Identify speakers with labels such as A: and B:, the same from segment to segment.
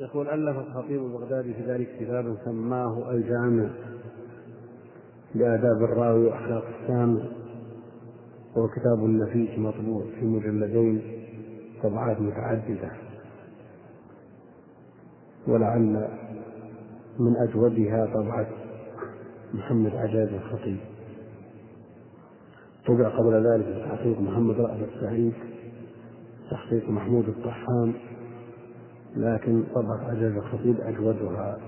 A: يقول ألف الخطيب البغدادي في ذلك كتابا سماه الجامع لآداب الراوي وأخلاق السامع. وهو كتاب نفيس مطبوع في مجلدين طبعات متعددة. ولعل من أجودها طبعة محمد عجاز الخطيب. طبع قبل ذلك بتحقيق محمد رأفت السعيد تحقيق محمود الطحان لكن طبعة عجاز الخطيب أجودها.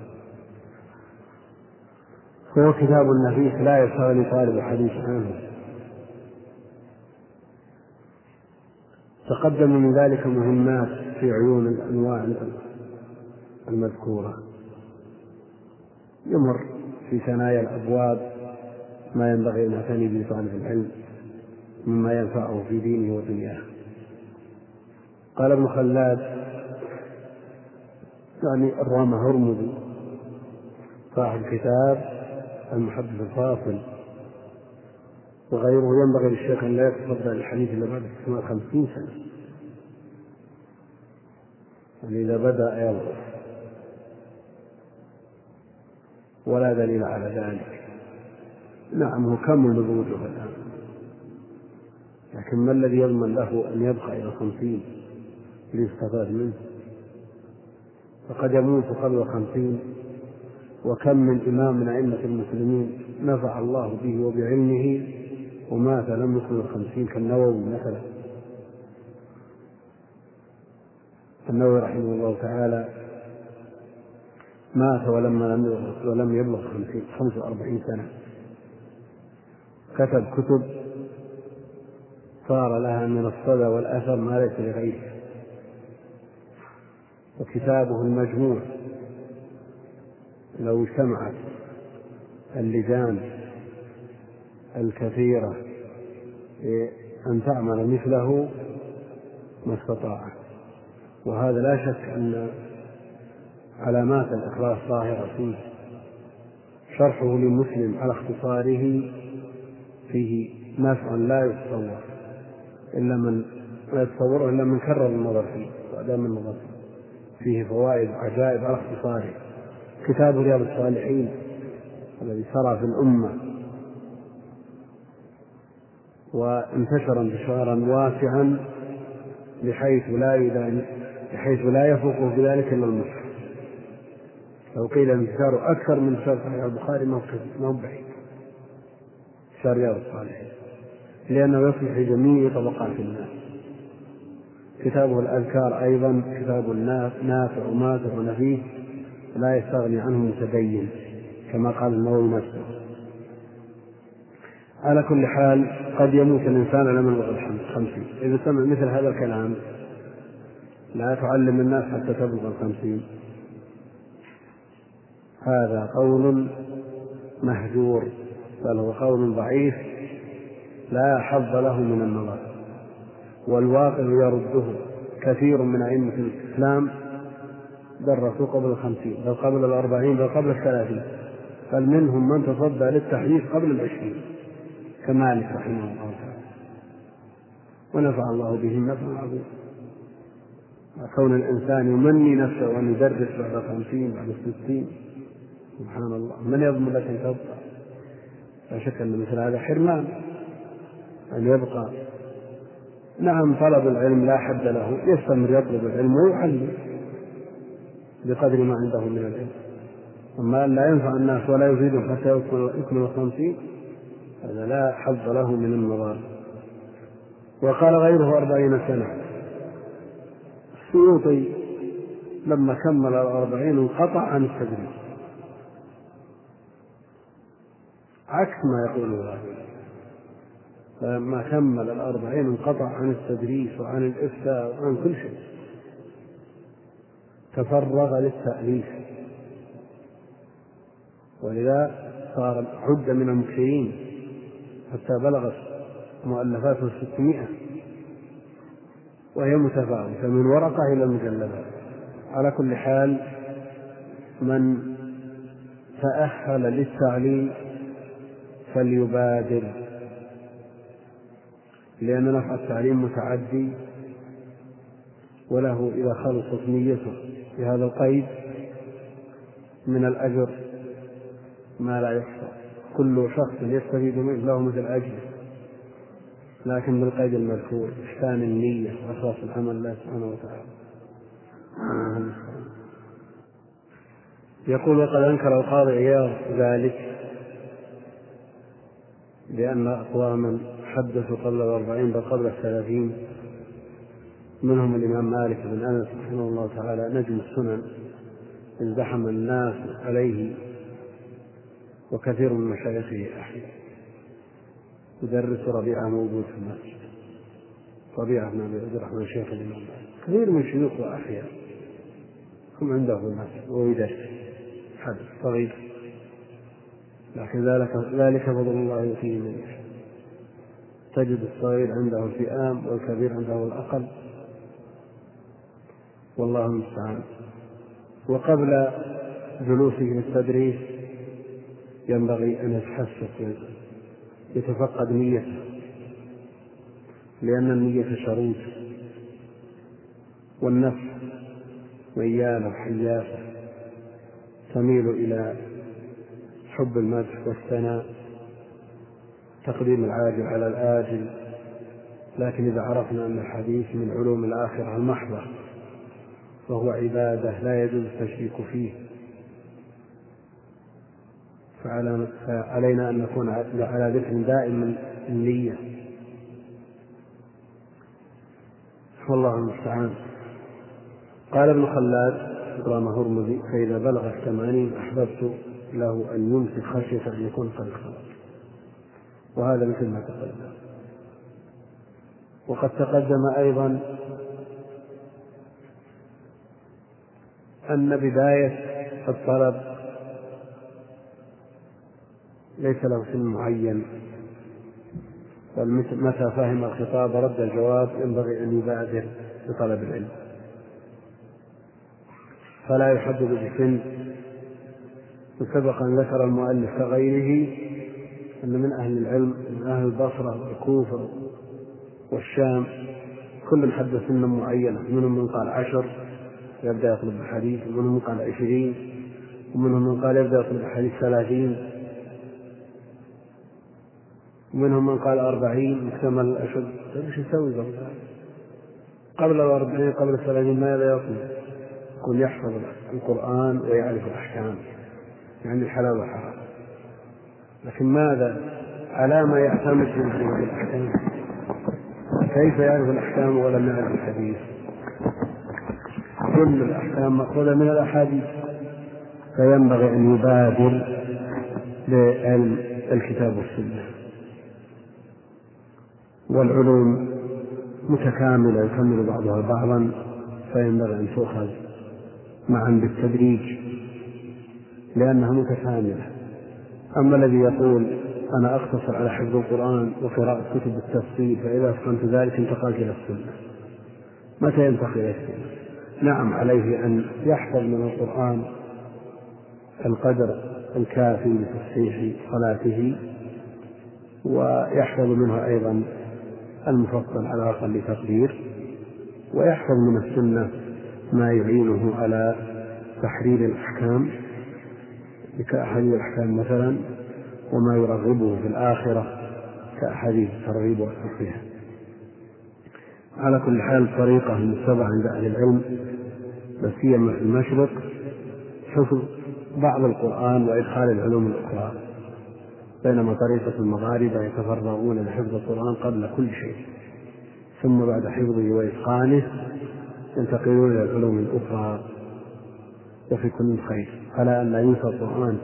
A: هو كتاب نفيس لا يستغني طالب الحديث عنه. تقدم من ذلك مهمات في عيون الأنواع المذكورة. يمر في ثنايا الأبواب ما ينبغي أن يعتني به طالب العلم مما ينفعه في دينه ودنياه. قال ابن خلاد يعني الرامة هرمزي صاحب الكتاب المحدث الفاصل. وغيره ينبغي للشيخ أن لا يتصدى الحديث إلا بعد 650 سنة. يعني إذا بدأ يضعف ولا دليل على ذلك. نعم هو كمل بوجوه الآن؟ لكن ما الذي يضمن له أن يبقى إلى خمسين؟ ليستفاد منه. فقد يموت قبل خمسين وكم من إمام من أئمة المسلمين نفع الله به وبعلمه ومات لم يكن الخمسين كالنووي مثلا. النووي رحمه الله تعالى مات ولما لم ولم يبلغ خمسين خمس وأربعين سنة. كتب كتب صار لها من الصدى والأثر ما ليس لغيره. وكتابه المجموع. لو اجتمعت اللجان الكثيرة أن تعمل مثله ما استطاعت. وهذا لا شك أن علامات الإخلاص ظاهرة فيه. شرحه للمسلم على اختصاره فيه نفع لا يتصور إلا من لا يتصوره إلا من كرر النظر فيه وأدام النظر فيه. فيه فوائد عجائب على اختصاره. كتاب رياض الصالحين الذي سرى في الأمة وانتشر انتشارا واسعا بحيث لا بحيث لا يفوقه بذلك إلا المصحف لو قيل انتشاره أكثر من انتشار صحيح البخاري ما هو بعيد. انتشار رياض الصالحين. لأنه يصلح لجميع طبقات الناس. كتابه الأذكار أيضا كتاب نافع وماتع ونفيس لا يستغني عنه متدين كما قال النووي نفسه على كل حال قد يموت الإنسان لم يبلغ الخمسين إذا سمع مثل هذا الكلام لا تعلم الناس حتى تبلغ الخمسين. هذا قول مهجور بل هو قول ضعيف لا حظ له من النظر. والواقع يرده كثير من أئمة الإسلام درسوا قبل الخمسين بل قبل الأربعين بل قبل الثلاثين. بل منهم من تصدى للتحديث قبل العشرين كمالك رحمه الله تعالى. ونفع الله بهم نفعا عظيما كون الإنسان يمني نفسه أن يدرس بعد الخمسين بعد الستين سبحان الله. من يضمن لك أن تبقى؟ لا شك أن مثل هذا حرمان. أن يبقى نعم طلب العلم لا حد له. يستمر يطلب العلم ويعلم بقدر ما عنده من العلم. أما أن لا ينفع الناس ولا يفيدهم حتى يكمل الخمسين هذا لا حظ له من النظر وقال غيره أربعين سنة. السيوطي لما كمل الأربعين انقطع عن التدريس. عكس ما يقوله هؤلاء فلما كمل الأربعين انقطع عن التدريس وعن الإفتاء وعن كل شيء. تفرغ للتأليف. ولذا صار عد من المكثرين حتى بلغت مؤلفاته ستمائة وهي متفاوتة من ورقة إلى مجلدات على كل حال من تأهل للتعليم فليبادر. لأن نفع التعليم متعدي وله إذا خلصت نيته في هذا القيد من الأجر ما لا يحصى كل شخص يستفيد منه له مثل أجره. لكن بالقيد المذكور إحسان النية وإخلاص العمل لله سبحانه وتعالى. يقول وقد أنكر القاضي عياض ذلك لأن أقواما حدثوا قبل الأربعين بل قبل الثلاثين منهم الإمام مالك بن أنس رحمه الله تعالى نجم السنن ازدحم الناس عليه وكثير من مشايخه أحيا يدرس ربيعة موجود في المسجد. ربيعة بن أبي عبد الرحمن شيخ الإمام مالك. كثير من شيوخه أحيا هم عنده في المسجد ويدرس حدث صغير. لكن ذلك ذلك فضل الله يؤتيه من يشاء. تجد الصغير عنده الفئام والكبير عنده الأقل. والله المستعان. وقبل جلوسه للتدريس ينبغي أن يتحسس يتفقد نيته لأن النية شروط والنفس ميالة حياسة تميل إلى حب المدح والثناء. تقديم العاجل على الآجل. لكن إذا عرفنا أن الحديث من علوم الآخرة المحضة وهو عبادة لا يجوز التشريك فيه. فعلينا أن نكون على ذكر دائم النية. والله المستعان. قال ابن خلاد إكرام هرمزي فإذا بلغ الثمانين أحببت له أن يمسك خشية أن يكون قد خلق وهذا مثل ما تقدم. وقد تقدم أيضا أن بداية الطلب ليس له سن معين بل متى فهم الخطاب رد الجواب ينبغي أن يبادر بطلب العلم. فلا يحدد بسن وسبق أن ذكر المؤلف كغيره أن من أهل العلم من أهل البصرة والكوفة والشام كل حد سنا معينة منهم من قال عشر يبدأ يطلب الحديث ومنهم من قال عشرين ومنهم من قال يبدأ يطلب الحديث ثلاثين ومنهم من قال أربعين مكتمل الأشد. طيب إيش يسوي قبل الأربعين قبل الثلاثين ماذا يطلب؟ يقول يحفظ القرآن ويعرف الأحكام يعني الحلال والحرام. لكن ماذا؟ على ما يعتمد في الأحكام كيف يعرف الأحكام ولم يعرف الحديث كل الأحكام مأخوذة من الأحاديث. فينبغي أن يبادر بعلم الكتاب والسنة. والعلوم متكاملة يكمل بعضها بعضا فينبغي أن تؤخذ معا بالتدريج لأنها متكاملة. أما الذي يقول أنا أقتصر على حفظ القرآن وقراءة كتب التفسير فإذا أتقنت ذلك انتقلت إلى السنة متى ينتقل إلى السنة؟ نعم عليه أن يحفظ من القرآن القدر الكافي لتصحيح صلاته ويحفظ منه أيضا المفصل على أقل تقدير ويحفظ من السنة ما يعينه على تحرير الأحكام كأحاديث الأحكام مثلا وما يرغبه في الآخرة كأحاديث الترغيب والترهيب على كل حال الطريقة المتبعة عند أهل العلم لا سيما في المشرق. حفظ بعض القرآن وإدخال العلوم الأخرى. بينما طريقة المغاربة يتفرغون لحفظ القرآن قبل كل شيء. ثم بعد حفظه وإتقانه ينتقلون إلى العلوم الأخرى. وفي كل خير. على أن لا ينسى القرآن.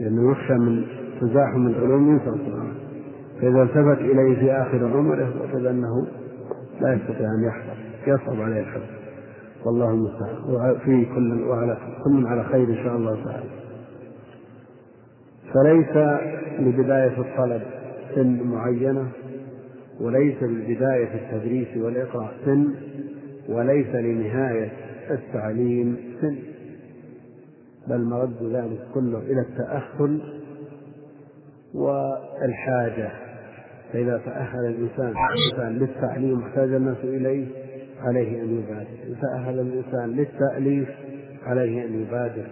A: لأنه يخشى من تزاحم العلوم ينسى القرآن. فإذا التفت إليه في آخر عمره وجد أنه لا يستطيع أن يحفظ يصعب عليه الحفظ. والله المستعان. وفي كل وعلى كل على خير إن شاء الله تعالى. فليس لبداية الطلب سن معينة وليس لبداية التدريس والإقراء سن وليس لنهاية التعليم سن. بل مرد ذلك كله إلى التأهل والحاجة. فإذا تأهل الإنسان الإنسان للتعليم واحتاج الناس إليه عليه أن يبادر. إن تأهل الإنسان للتأليف عليه أن يبادر.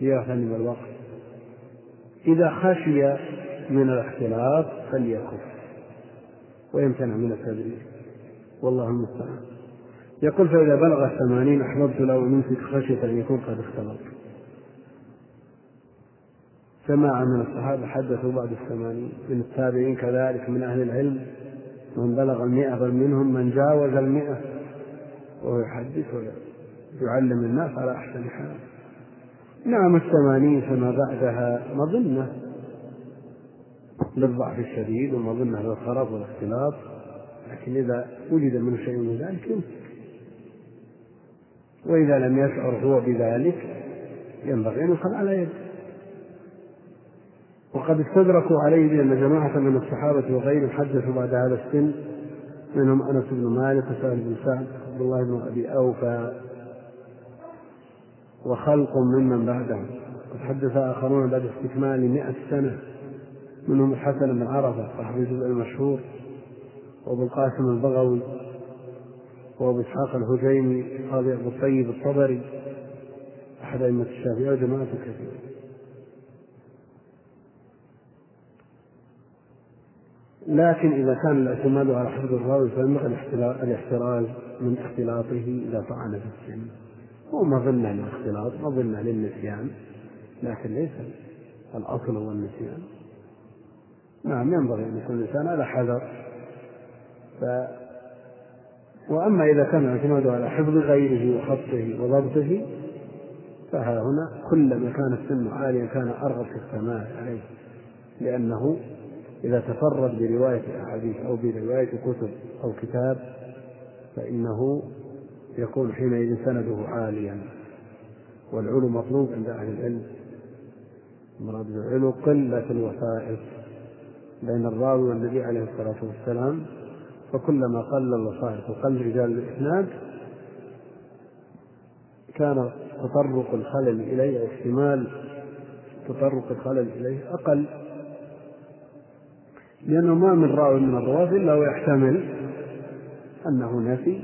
A: ليغتنم الوقت إذا خشي من الاختلاط فليكف ويمتنع من التدريس. والله المستعان. يقول فإذا بلغ الثمانين أحببت له يمسك خشية أن يكون قد اختلط. جماعة من الصحابة حدثوا بعد الثمانين من التابعين كذلك من أهل العلم من بلغ المئة بل منهم من جاوز المئة وهو يحدث ويعلم الناس على أحسن حال. نعم الثمانين فما بعدها مظنة للضعف الشديد ومظنة للخراب والاختلاط لكن إذا وجد منه شيء من ذلك يمسك. وإذا لم يشعر هو بذلك ينبغي أن يؤخذ على يده. وقد استدركوا عليه بأن جماعة من الصحابة وغيرهم حدثوا بعد هذا السن منهم أنس بن مالك وسهل بن سعد عبد الله بن أبي أوفى وخلق ممن بعدهم. قد حدث آخرون بعد استكمال مئة سنة منهم الحسن بن عرفة صاحب الجزء المشهور وأبو القاسم البغوي وأبو إسحاق الهجيمي قاضي أبو الطيب الطبري أحد أئمة الشافعية وجماعة كثيرة. لكن إذا كان الاعتماد على حفظ الراوي فينبغي الاحتراز من اختلاطه إذا طعن في السن. هو مظنة للاختلاط مظنة للنسيان لكن ليس الأصل هو النسيان. نعم ينبغي أن يكون الإنسان على حذر. ف وأما إذا كان الاعتماد على حفظ غيره وخطه وضبطه فها هنا كلما كان السن عاليا كان أرغب في السماع عليه لأنه إذا تفرد برواية أحاديث أو برواية كتب أو كتاب فإنه يكون حينئذ سنده عاليا. والعلو مطلوب عند أهل العلم. مراد العلو قلة الوسائط بين الراوي والنبي عليه الصلاة والسلام. فكلما قل الوسائط وقل رجال الإسناد كان تطرق الخلل إليه أو احتمال تطرق الخلل إليه أقل. لأنه ما من راوي من الرواة إلا ويحتمل أنه نسي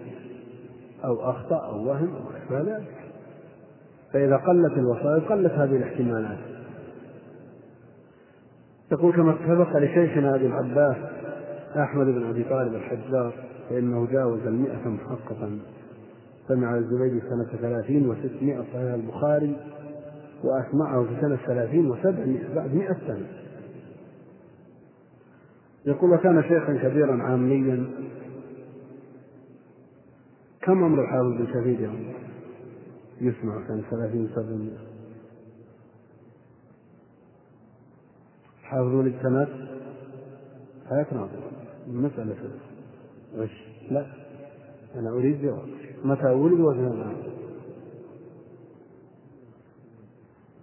A: أو أخطأ أو وهم أو أشبه ذلك فإذا قلت الوسائل قلت هذه الاحتمالات. يقول كما سبق لشيخنا أبي العباس أحمد بن أبي طالب الحجار فإنه جاوز المئة محققا. سمع الزبيدي سنة ثلاثين وستمائة صحيح البخاري وأسمعه في سنة ثلاثين وسبعمائة بعد مئة سنة. يقول وكان شيخا كبيرا عاميا كم عمر الحافظ بن شهيد يا عمر؟ يسمع كان ثلاثين سبعين حافظ ولد سنة؟ حياة ناظرة. المسألة غش لا. أنا أريد جواب. متى ولد وسنة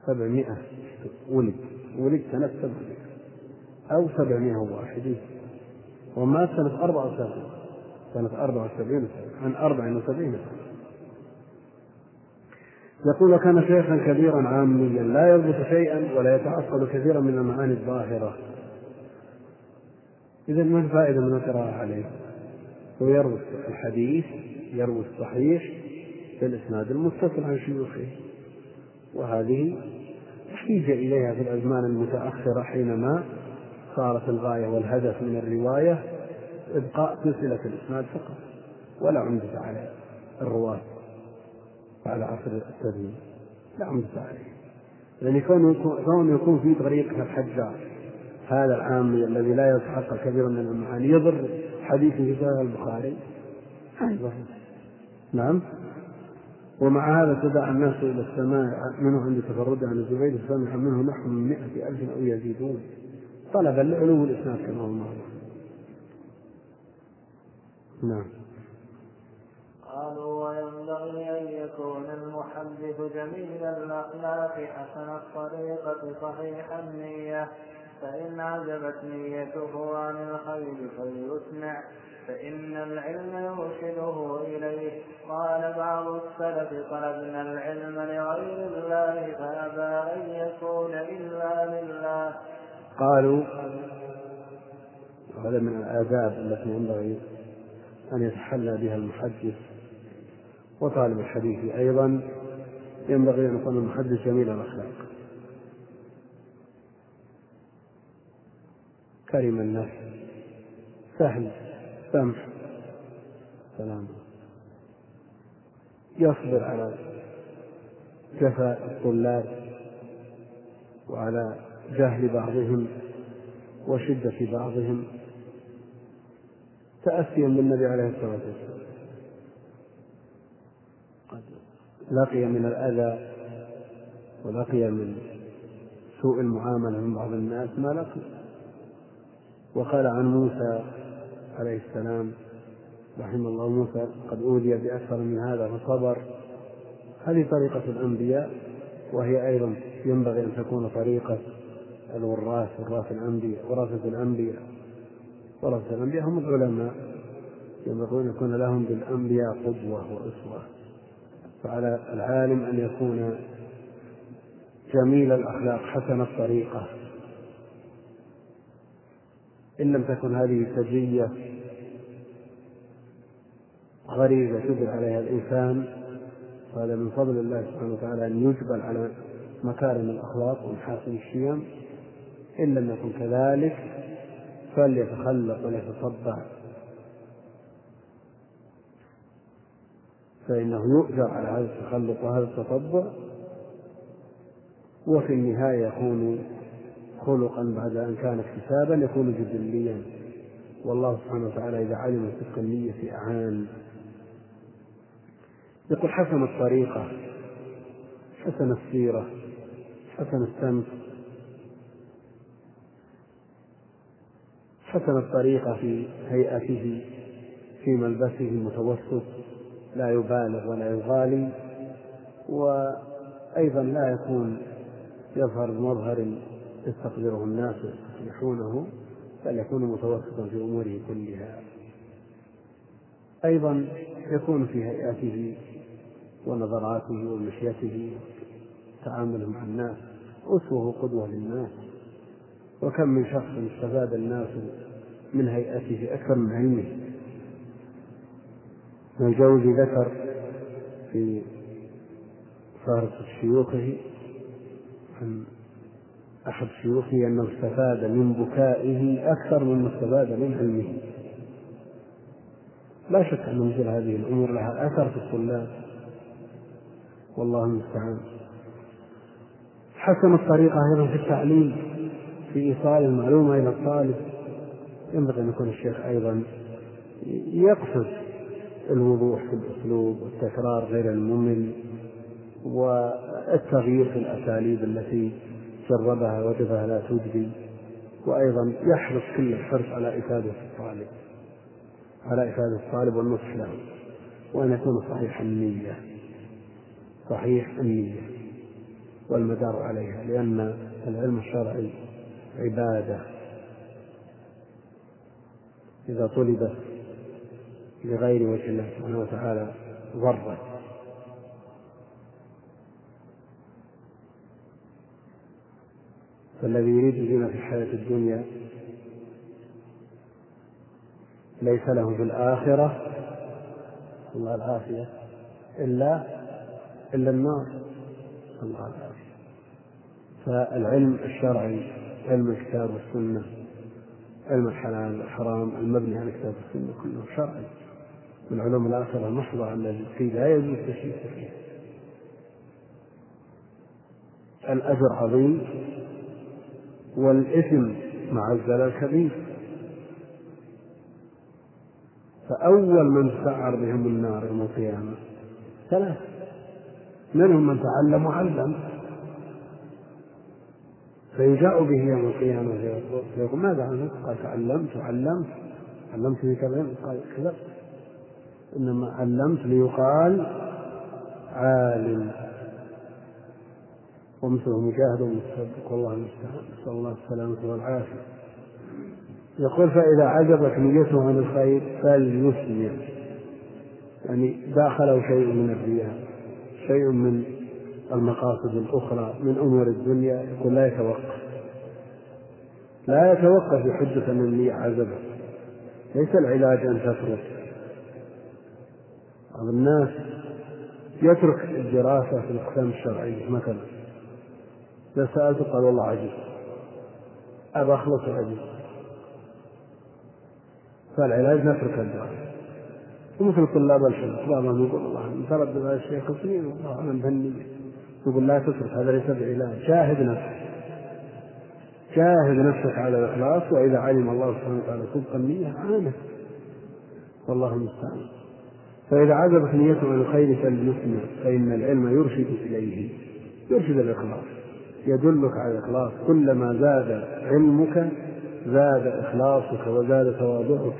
A: سبعمائة. ولد. ولد سنة سبعمائة. أو سبعمائة وواحد ومات سنة أربعة وسبعين. سنة أربعة وسبعين عن أربع وسبعين سنة. يقول وكان شيخا كبيرا عاميا لا يضبط شيئا ولا يتعقل كثيرا من المعاني الظاهرة. إذا ما الفائدة من القراءة عليه؟ هو يروي الحديث يروي الصحيح بالإسناد المتصل عن شيوخه. وهذه احتيج إليها في الأزمان المتأخرة حينما صارت الغاية والهدف من الرواية إبقاء سلسلة الإسناد فقط ولا عمدة على الرواة على عصر التدوين لا عمدة عليه. يعني كون يكون في طريقة الحجاج. هذا العامي الذي لا يتحقق كثيرا من المعاني. يضر حديث في البخاري. نعم. ومع هذا تدعى الناس إلى السماع منه عند تفرد عن الزبير سمع منه نحو من مئة ألف أو يزيدون. طلبا لعلو الإسناد كما هو معروف نعم.
B: قالوا وينبغي أن يكون المحدث جميل الأخلاق حسن الطريقة صحيح النية فإن عجبت نيته عن الخير فليسمع فإن العلم يرشده إليه. قال بعض السلف طلبنا العلم لغير الله فأبى أن يكون إلا لله.
A: قالوا هذا من الآداب التي ينبغي أن يتحلى بها المحدث وطالب الحديث أيضا ينبغي أن يكون المحدث جميل الأخلاق. كريم النفس سهل سمح سلام. يصبر على جفاء الطلاب وعلى جهل بعضهم وشدة بعضهم تأسيا بالنبي عليه الصلاة والسلام. قد لقي من الأذى ولقي من سوء المعاملة من بعض الناس ما لقي. وقال عن موسى عليه السلام رحم الله موسى قد أوذي بأكثر من هذا فصبر. هذه طريقة الأنبياء وهي أيضا ينبغي أن تكون طريقة الوراث وراث الأنبياء ورثة الأنبياء. ورثة الأنبياء هم العلماء ينبغي أن يكون لهم بالأنبياء قدوة وأسوة. فعلى العالم أن يكون جميل الأخلاق حسن الطريقة. إن لم تكن هذه سجية غريزة جبل عليها الإنسان فهذا من فضل الله سبحانه وتعالى أن يجبل على مكارم الأخلاق ومحاسن الشيم. إن لم يكن كذلك فليتخلق وليتصدع. فإنه يؤجر على هذا التخلق وهذا التطبع وفي النهاية يكون خلقا بعد أن كان اكتسابا يكون جبليا والله سبحانه وتعالى إذا علم صدق النية أعان يقول حسن الطريقة حسن السيرة حسن السمت. حسن الطريقة في هيئته في ملبسه المتوسط لا يبالغ ولا يغالي وأيضا لا يكون يظهر بمظهر يستقدره الناس ويستقبحونه بل يكون متوسطا في أموره كلها. أيضا يكون في هيئته ونظراته ومشيته تعامله مع الناس أسوة قدوة للناس. وكم من شخص استفاد الناس من هيئته أكثر من علمه. الجوزي ذكر في فارس شيوخه عن أحد شيوخه أنه استفاد من بكائه أكثر مما استفاد من علمه. لا شك أن مثل هذه الأمور لها أثر في الطلاب. والله المستعان. حسن الطريقة أيضا في التعليم. في إيصال المعلومة إلى الطالب. ينبغي أن يكون الشيخ أيضا يقصد الوضوح في الأسلوب والتكرار غير الممل والتغيير في الأساليب التي جربها وجدها لا تجدي وأيضا يحرص كل الحرص على إفادة الطالب على إفادة الطالب والنصح له وأن يكون صحيح النية صحيح النية والمدار عليها لأن العلم الشرعي عبادة. إذا طلبت لغير وجه الله سبحانه وتعالى ضرت. فالذي يريد زينة في الحياة الدنيا ليس له في الآخرة الله العافية إلا إلا النار. الله العافية. فالعلم الشرعي علم الكتاب والسنة علم الحلال والحرام المبني على الكتاب والسنة كله شرعي. من علوم الآخرة المحضة التي لا يجوز التشريك فيها الأجر عظيم والإثم مع الزلال كبير. فأول من تسعر بهم النار يوم القيامة ثلاث منهم من تعلم وعلم. فيجاء به يوم القيامة فيقول ماذا عملت؟ قال تعلمت وعلمت علمت في كذا قال كذبت إنما علمت ليقال عالم. ومثله مجاهد ومتصدق. والله المستعان. نسأل الله السلامة والعافية. يقول فإذا عجبت نيته عن الخير فليسمع يعني داخله شيء من الرياء شيء من المقاصد الأخرى من أمور الدنيا يقول لا يتوقف. لا يتوقف أن النية عزبه. ليس العلاج أن تترك بعض الناس يترك الدراسة في الأقسام الشرعية مثلا. إذا سألته قال والله عجيب. أبى أخلص العجيب. فالعلاج نترك الدراسة. ومثل طلاب الحفظ بعضهم يقول الله تردد هذا الشيخ سنين والله أعلم بهالنية يقول لا تترك هذا ليس بعلاج شاهد نفسك. شاهد نفسك على الإخلاص وإذا علم الله سبحانه وتعالى صدق النية عانت والله المستعان. فإذا عجبت نيته عن الخير فليثمر فإن العلم يرشد إليه. يرشد الإخلاص. يدلك على الإخلاص. كلما زاد علمك زاد إخلاصك وزاد تواضعك.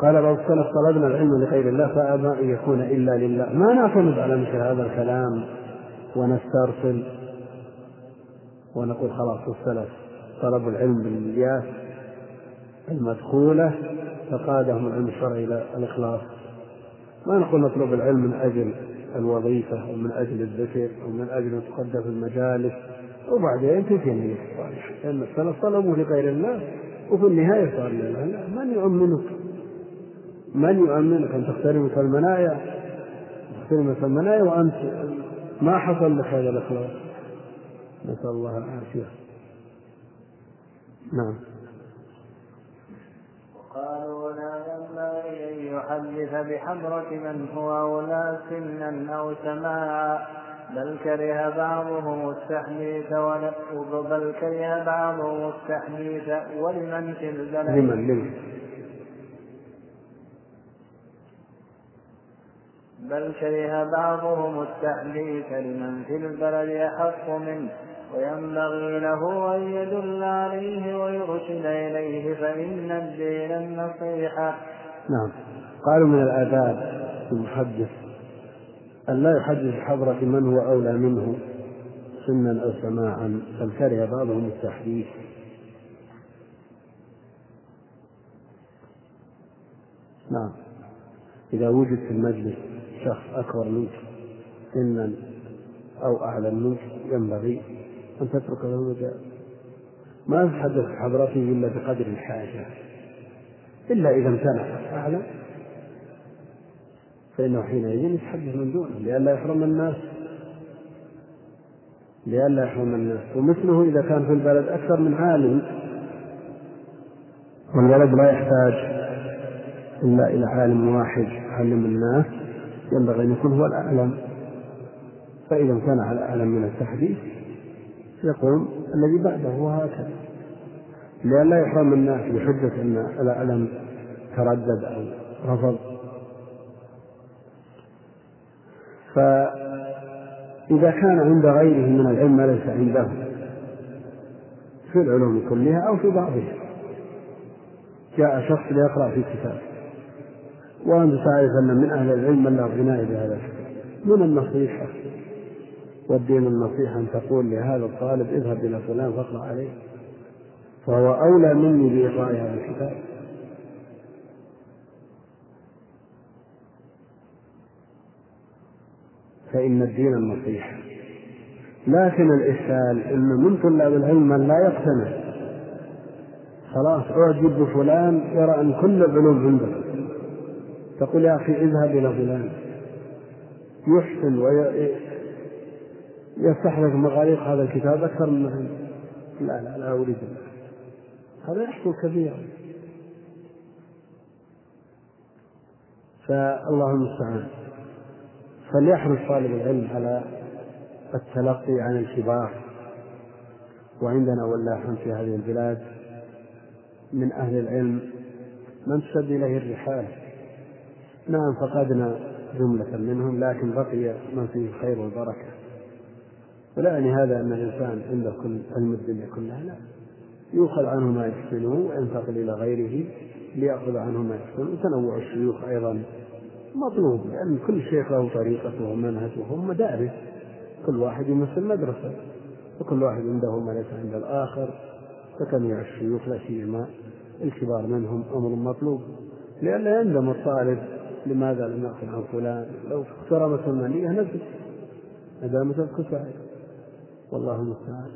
A: قال بعض السلف طلبنا العلم لغير الله فأبى أن يكون إلا لله. ما نعتمد على مثل هذا الكلام ونسترسل ونقول خلاص السلف طلبوا العلم بالنيات المدخولة فقادهم العلم الشرعي إلى الإخلاص. ما نقول نطلب العلم من أجل الوظيفة أو من أجل الذكر أو من أجل أن تقدم في المجالس. وبعدين تنتهي النية الصالحة لأن السلف طلبوا لغير الله وفي النهاية صار لله. من يؤمنك من يؤمنك؟ أن تحترمك المنايا. تحترمك المنايا وأنت. ما حصل لك هذا الإخلاص؟ نسأل الله العافية. نعم.
B: قالوا لا ينبغي أن يحدث بحضرة من هو أولى سنا أو سماعا بل كره بعضهم التحديث بل كره بعضهم التحديث. ولمن في البلد؟
A: لمن؟ لمن؟
B: بل كره بعضهم التحديث لمن في البلد أحق منه وينبغي له أن يدل عليه ويرشد إليه فإن الدين النصيحة
A: نعم. قالوا من الآداب المحدث أن لا يحدث بحضرة من هو أولى منه سنا أو سماعا بل كره بعضهم التحديث. نعم. إذا وجد في المجلس شخص أكبر منك سنا أو أعلم منك ينبغي أن تترك له المجال ما تتحدث بحضرته إلا بقدر الحاجة إلا إذا امتنع أعلم. فإنه حينئذ يتحدث من دونه لئلا يحرم الناس لئلا يحرم الناس. ومثله إذا كان في البلد أكثر من عالم. والبلد لا يحتاج إلا إلى عالم واحد يعلم الناس. ينبغي أن يكون هو الأعلم. فإذا امتنع الأعلم من التحديث يقوم الذي بعده وهكذا. لئلا يحرم الناس بحجة أن الأعلم تردد أو رفض. فإذا كان عند غيره من العلم ما ليس عنده في العلوم كلها أو في بعضها جاء شخص ليقرأ في كتاب. وأنت تعرف أن من أهل العلم من له عناية بهذا من النصيحة؟ والدين النصيحة أن تقول لهذا الطالب اذهب إلى فلان فاقرأ عليه. فهو أولى مني بإقراء هذا الكتاب. فإن الدين النصيحة. لكن الإشكال أن من طلاب العلم من لا يقتنع. خلاص أعجب بفلان يرى أن كل العلوم عنده. تقول يا أخي اذهب إلى فلان. يحسن ويستحرق مغاليق هذا الكتاب أكثر من لا لا لا أريد. هذا يحصل كثيرا. فالله المستعان. فليحرص طالب العلم على التلقي عن الكبار. وعندنا والله في هذه البلاد من أهل العلم من تشد إليه الرحال. نعم فقدنا جملة منهم لكن بقي من فيه الخير والبركة ولا يعني هذا أن الإنسان عنده كل علم الدنيا كلها لا. يؤخذ عنه ما يحسنه وينتقل إلى غيره ليأخذ عنه ما يحسنه. وتنوع الشيوخ أيضا مطلوب لأن كل شيخ له طريقته ومنهجه هم مدارس. كل واحد يمثل مدرسة وكل واحد عنده ما ليس عند الآخر. فتنويع الشيوخ لا سيما الكبار منهم أمر مطلوب لئلا يندم الطالب لماذا لم يأخذ عن فلان؟ لو اقتربت المالية نزل ما دامت الكفاية والله المستعان.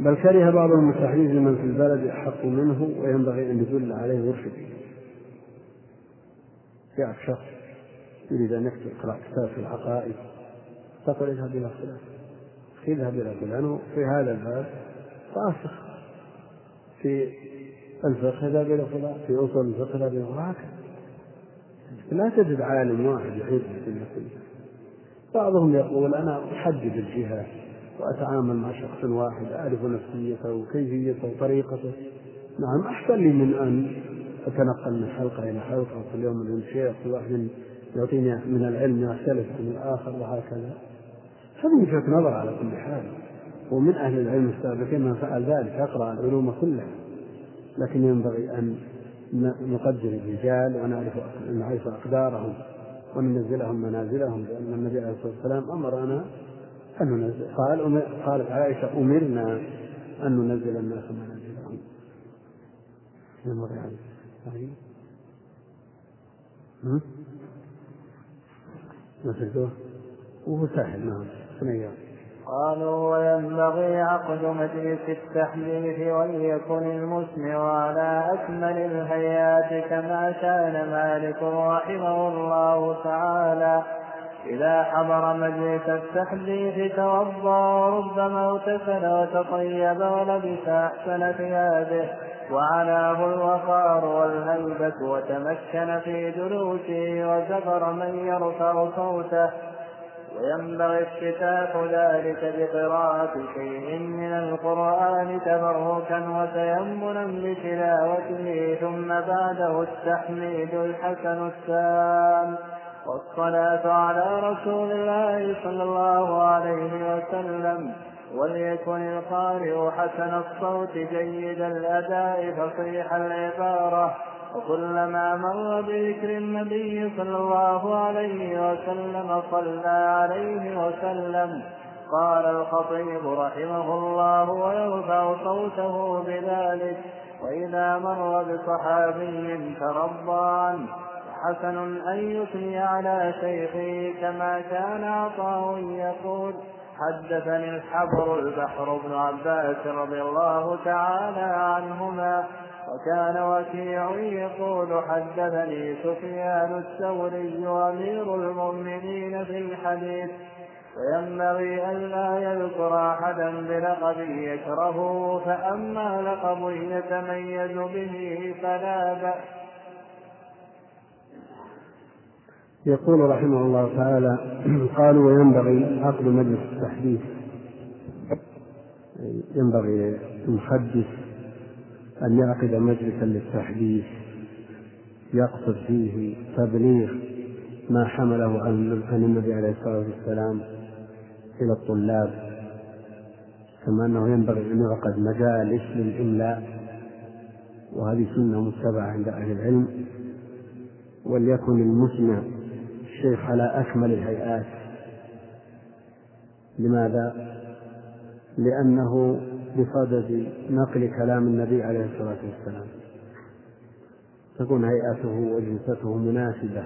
A: بل كره بعضهم التحديث لمن في البلد أحق منه وينبغي أن يدل عليه ويرشد جاء شخص يريد أن يكتب يقرأ كتاب في العقائد. تقول اذهب إلى فلان. اذهب إلى فلان في هذا الباب. راسخ في الفقه اذهب إلى فلان. في أصول الفقه اذهب إلى فلان. لا تجد عالم واحد يحيط بالدنيا كلها بعضهم يقول أنا أحدد الجهة وأتعامل مع شخص واحد أعرف نفسيته وكيفيته وطريقته. نعم أحسن لي من أن أتنقل من حلقة إلى حلقة وكل يوم من شيخ واحد يعطيني من العلم يختلف عن الآخر وهكذا. هذه وجهة نظر على كل حال. ومن أهل العلم السابقين من فعل ذلك يقرأ العلوم كلها. لكن ينبغي أن نقدر الرجال ونعرف نعرف أقدارهم وننزلهم منازلهم لأن النبي عليه الصلاة والسلام أمرنا أن ننزل قال قالت عائشة أمرنا أن ننزل الناس منازلهم. ينبغي عليه نسيته وهو سهل نعم.
B: قالوا وينبغي عقد مجلس التحديث وليكن المسمع على أكمل الهيئات كما كان مالك رحمه الله تعالى. إذا حضر مجلس التحديث توضأ وربما اغتسل وتطيب ولبس أحسن ثيابه وعلاه الوقار والهيبة وتمكن في جلوسه وزفر من يرفع صوته وينبغي افتتاح ذلك بقراءة شيء من القرآن تبركا وتيمنا بتلاوته ثم بعده التحميد الحسن السام. والصلاة على رسول الله صلى الله عليه وسلم وليكن القارئ حسن الصوت جيد الأداء فصيح العبارة. وكلما مر بذكر النبي صلى الله عليه وسلم صلى عليه وسلم قال الخطيب رحمه الله ويرفع صوته بذلك وإذا مر بصحابي ترضى عنه حسن أن يثني على شيخه كما كان عطاء يقول حدثني الحبر البحر بن عباس رضي الله تعالى عنهما وكان وكيع يقول حدثني سفيان الثوري أمير المؤمنين في الحديث وينبغي ألا يذكر أحدا بلقب يكرهه فأما لقب يتميز به فلا بأس.
A: يقول رحمه الله تعالى قالوا وينبغي عقد مجلس التحديث. ينبغي المحدث أن يعقد مجلسا للتحديث يقصد فيه تبليغ ما حمله عن النبي عليه الصلاة والسلام إلى الطلاب كما أنه ينبغي أن يعقد مجالس للإملاء وهذه سنة متبعة عند أهل العلم وليكن المسمع الشيخ على أكمل الهيئات لماذا؟ لأنه بصدد نقل كلام النبي عليه الصلاة والسلام. تكون هيئته وجلسته مناسبة.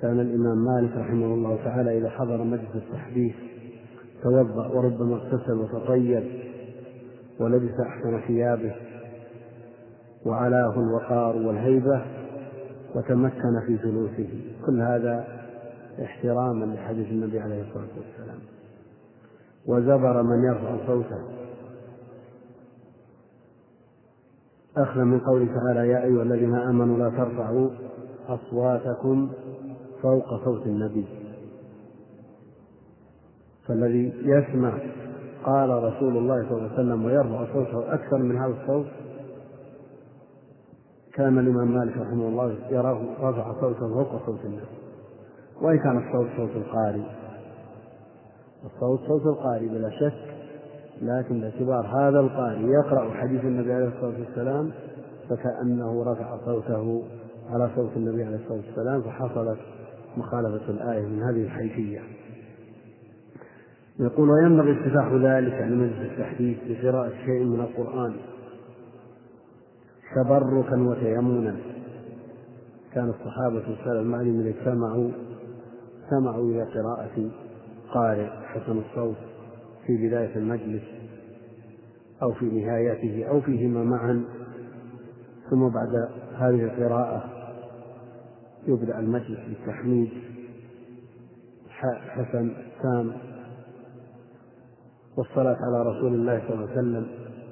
A: كان الإمام مالك رحمه الله تعالى إذا حضر مجلس التحديث توضأ وربما اغتسل وتطيب ولبس أحسن ثيابه وعلاه الوقار والهيبة وتمكن في جلوسه. كل هذا احتراما لحديث النبي عليه الصلاة والسلام. وزبر من يرفع صوته. أخذ من قوله تعالى يا أيها الذين آمنوا لا ترفعوا أصواتكم فوق صوت النبي. فالذي يسمع قال رسول الله صلى الله عليه وسلم ويرفع صوته أكثر من هذا الصوت كان الإمام مالك رحمه الله يراه رفع صوته فوق صوت النبي. وإن كان الصوت صوت القارئ. الصوت صوت القارئ بلا شك لكن باعتبار هذا القارئ يقرأ حديث النبي عليه الصلاة والسلام فكأنه رفع صوته على صوت النبي عليه الصلاة والسلام فحصلت مخالفة الآية من هذه الحيثية. يقول وينبغي افتتاح ذلك على مجلس التحديث بقراءة شيء من القرآن تبركا وتيمنا. كان الصحابة السلف المعلم إذا اجتمعوا سمعوا إلى قراءة قارئ حسن الصوت في بداية المجلس أو في نهايته أو فيهما معا ثم بعد هذه القراءة يبدأ المجلس بالتحميد. حسن سام والصلاة على رسول الله صلى الله عليه وسلم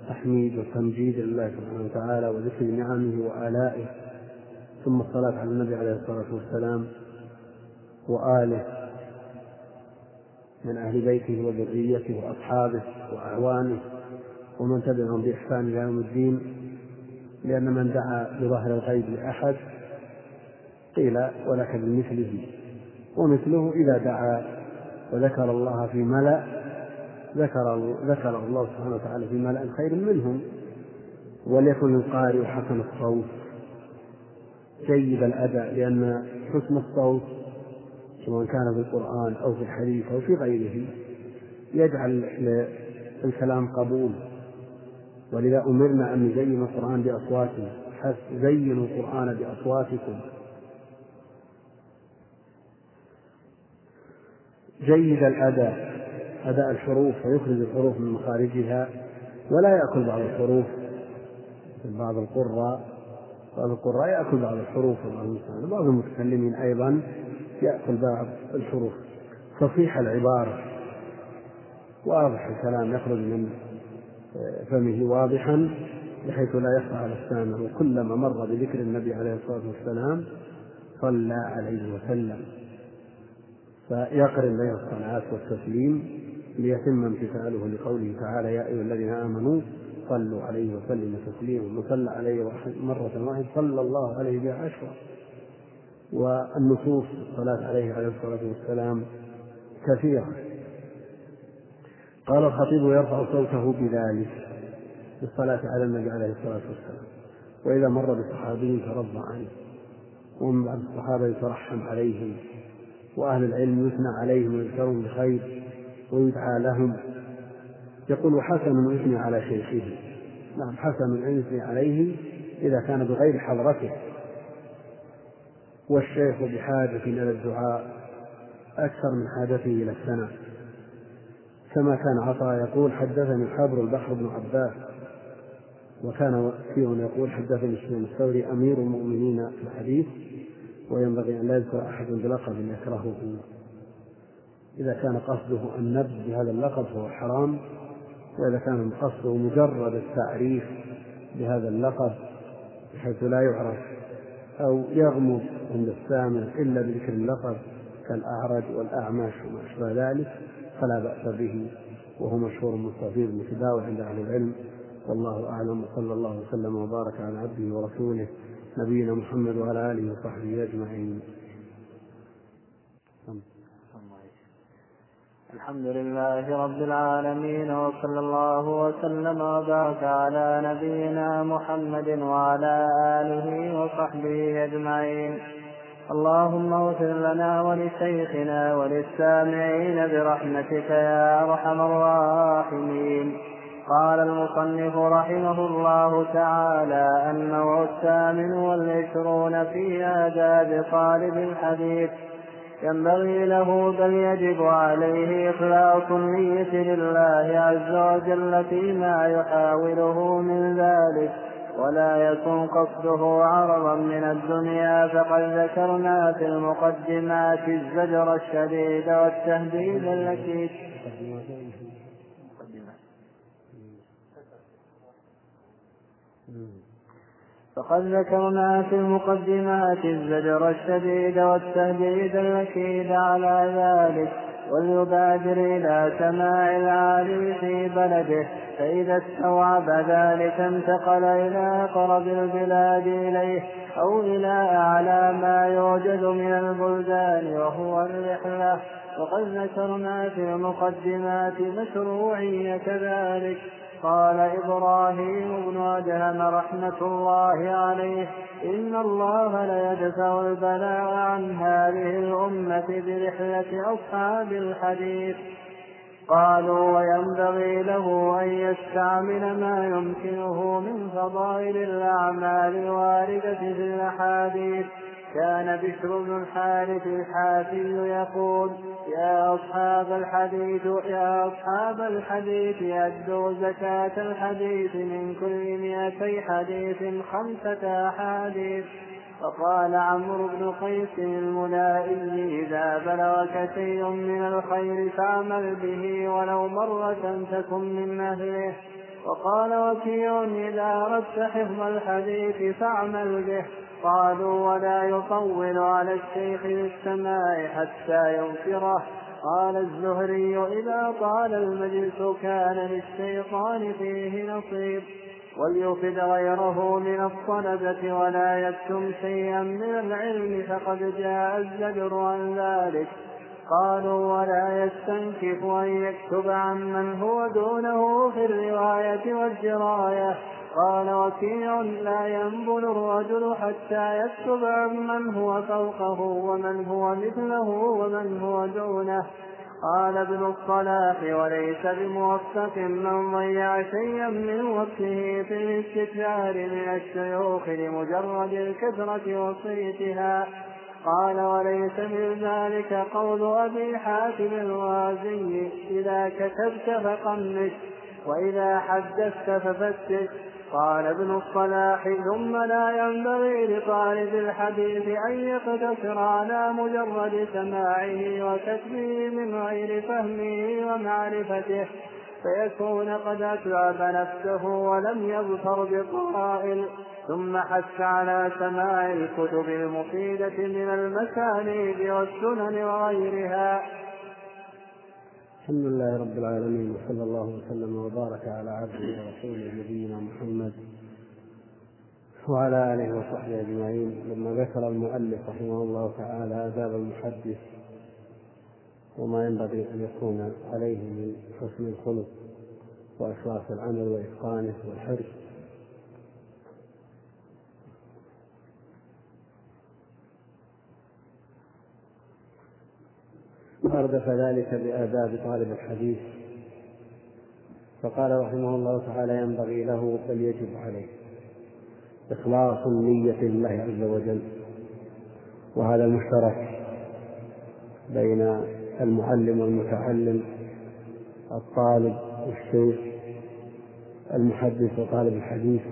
A: تحميد وتمجيد لله سبحانه وتعالى وذكر نعمه وآلائه. ثم الصلاة على النبي عليه الصلاة والسلام وآله من أهل بيته وذريته وأصحابه وأعوانه ومن تبعهم بإحسان إلى يوم الدين لأن من دعا بظهر الغيب لأحد قيل ولك بمثله ومثله إذا دعا وذكر الله في ملأ ذكر ذكر الله سبحانه وتعالى في ملأ خير منهم وليكن القارئ حسن الصوت جيد الأداء لأن حسن الصوت سواء كان في القرآن أو في الحديث أو في غيره يجعل الكلام قبول. ولذا أمرنا أن نزين القرآن بأصواتنا. زينوا القرآن بأصواتكم. جيد الأداء أداء الحروف ويخرج الحروف من مخارجها ولا يأكل بعض الحروف. بعض القراء بعض القراء يأكل بعض الحروف. وبعض المتكلمين أيضا. يأكل بعض الحروف فصيح العبارة. واضح الكلام يخرج من فمه واضحا بحيث لا يخفى على السامع. وكلما مر بذكر النبي عليه الصلاة والسلام صلى عليه وسلم. فيقرن بين الصلاة والتسليم ليتم امتثاله لقوله تعالى يا أيها الذين آمنوا صلوا عليه وسلموا تسليما. من صلى عليه مرة واحدة. صلى الله عليه بها عشرة. والنصوص الصلاة عليه عليه الصلاة والسلام كثيرة. قال الخطيب يرفع صوته بذلك بالصلاة على النبي عليه الصلاة والسلام. وإذا مر بصحابي ترضى عنه ومن بعد الصحابة يترحم عليهم وأهل العلم يثنى عليهم ويذكرهم بخير ويدعى لهم. يقول حسن يثني على شيخه نعم حسن يثني عليه إذا كان بغير حضرته. والشيخ بحاجة إلى الدعاء أكثر من حاجته إلى الثناء. كما كان عطاء يقول حدثني الحبر البحر بن عباس وكان وكيع يقول حدثني سفيان الثوري أمير المؤمنين في الحديث وينبغي أن لا يذكر أحد بلقب يكرهه. إذا كان قصده النبذ بهذا اللقب فهو حرام وإذا كان قصده مجرد التعريف بهذا اللقب بحيث لا يعرف أو يغمض عند السامع إلا بذكر اللقب كالأعرج والأعمش وما أشبه ذلك فلا بأس به وهو مشهور مستفيض متداول عند أهل العلم. والله أعلم وصلى الله وسلم وبارك على عبده ورسوله نبينا محمد وعلى آله وصحبه أجمعين.
B: الحمد لله رب العالمين وصلى الله وسلم وبارك على نبينا محمد وعلى آله وصحبه أجمعين. اللهم اغفر لنا ولشيخنا وللسامعين برحمتك يا أرحم الراحمين. قال المصنف رحمه الله تعالى النوع الثامن والعشرون في آداب طالب الحديث ينبغي له بل يجب عليه إخلاص النية لله عز وجل فيما يحاوله من ذلك ولا يكن قصده عرضا من الدنيا فقد ذكرنا في المقدمات الزجر الشديد والتهديد التي فقد ذكرنا في المقدمات الزجر الشديد والتهديد الأكيد على ذلك وليبادر إلى سماع العالم في بلده فإذا استوعب ذلك انتقل إلى أقرب البلاد إليه أو إلى أعلى ما يوجد من البلدان وهو الرحلة. وقد ذكرنا في المقدمات مشروعية ذلك قال إبراهيم بن أدهم رحمة الله عليه إن الله ليدفع البلاء عن هذه الأمة برحلة أصحاب الحديث. قالوا وينبغي له أن يستعمل ما يمكنه من فضائل الأعمال الواردة في الأحاديث. كان بشر بن الحارث الحافي يقول يا أصحاب الحديث يا أصحاب الحديث أدوا زكاة الحديث من كل مئتي حديث خمسة أحاديث. فقال عمرو بن قيس الملائي إذا بلغك شيء من الخير فاعمل به ولو مرة تكن من أهله. وقال وكيع إذا أردت حفظ الحديث فاعمل به. قالوا ولا يطول على الشيخ بالسماع حتى يغفره قال الزهري إذا طال المجلس كان للشيطان فيه نصيب. وليفد غيره من الصلبة ولا يكتم شيئا من العلم فقد جاء الزجر عن ذلك. قالوا ولا يستنكف أن يكتب عمن هو دونه في الرواية والدراية قال وكيع لا ينبل الرجل حتى يكتب عمن هو فوقه ومن هو مثله ومن هو دونه. قال ابن الصلاح وليس بموفق من ضيع شيئا من وقته في الاستكثار من الشيوخ لمجرد الكثرة وصيتها. قال وليس من ذلك قول أبي حاتم الرازي إذا كتبت فقمش وإذا حدثت ففتش. قال ابن الصلاح ثم لا ينبغي لطالب الحديث أن يقتصر على مجرد سماعه وكتبه من غير فهمه ومعرفته فيكون قد أتعب نفسه ولم يظفر بقائل. ثم حث على سماع الكتب المفيدة من المسانيد والسنن وغيرها.
A: الحمد لله رب العالمين وصلى الله وسلم وبارك على عبده ورسوله نبينا محمد وعلى آله وصحبه أجمعين. لما ذكر المؤلف رحمه الله تعالى آداب المحدث وما ينبغي أن يكون عليه من حسن الخلق وإخلاص العمل وإتقانه والحرص أردف ذلك بآداب طالب الحديث. فقال رحمه الله تعالى ينبغي له بل يجب عليه إخلاص النية لله عز وجل وهذا مشترك بين المعلم والمتعلم الطالب والشيخ المحدث وطالب الحديث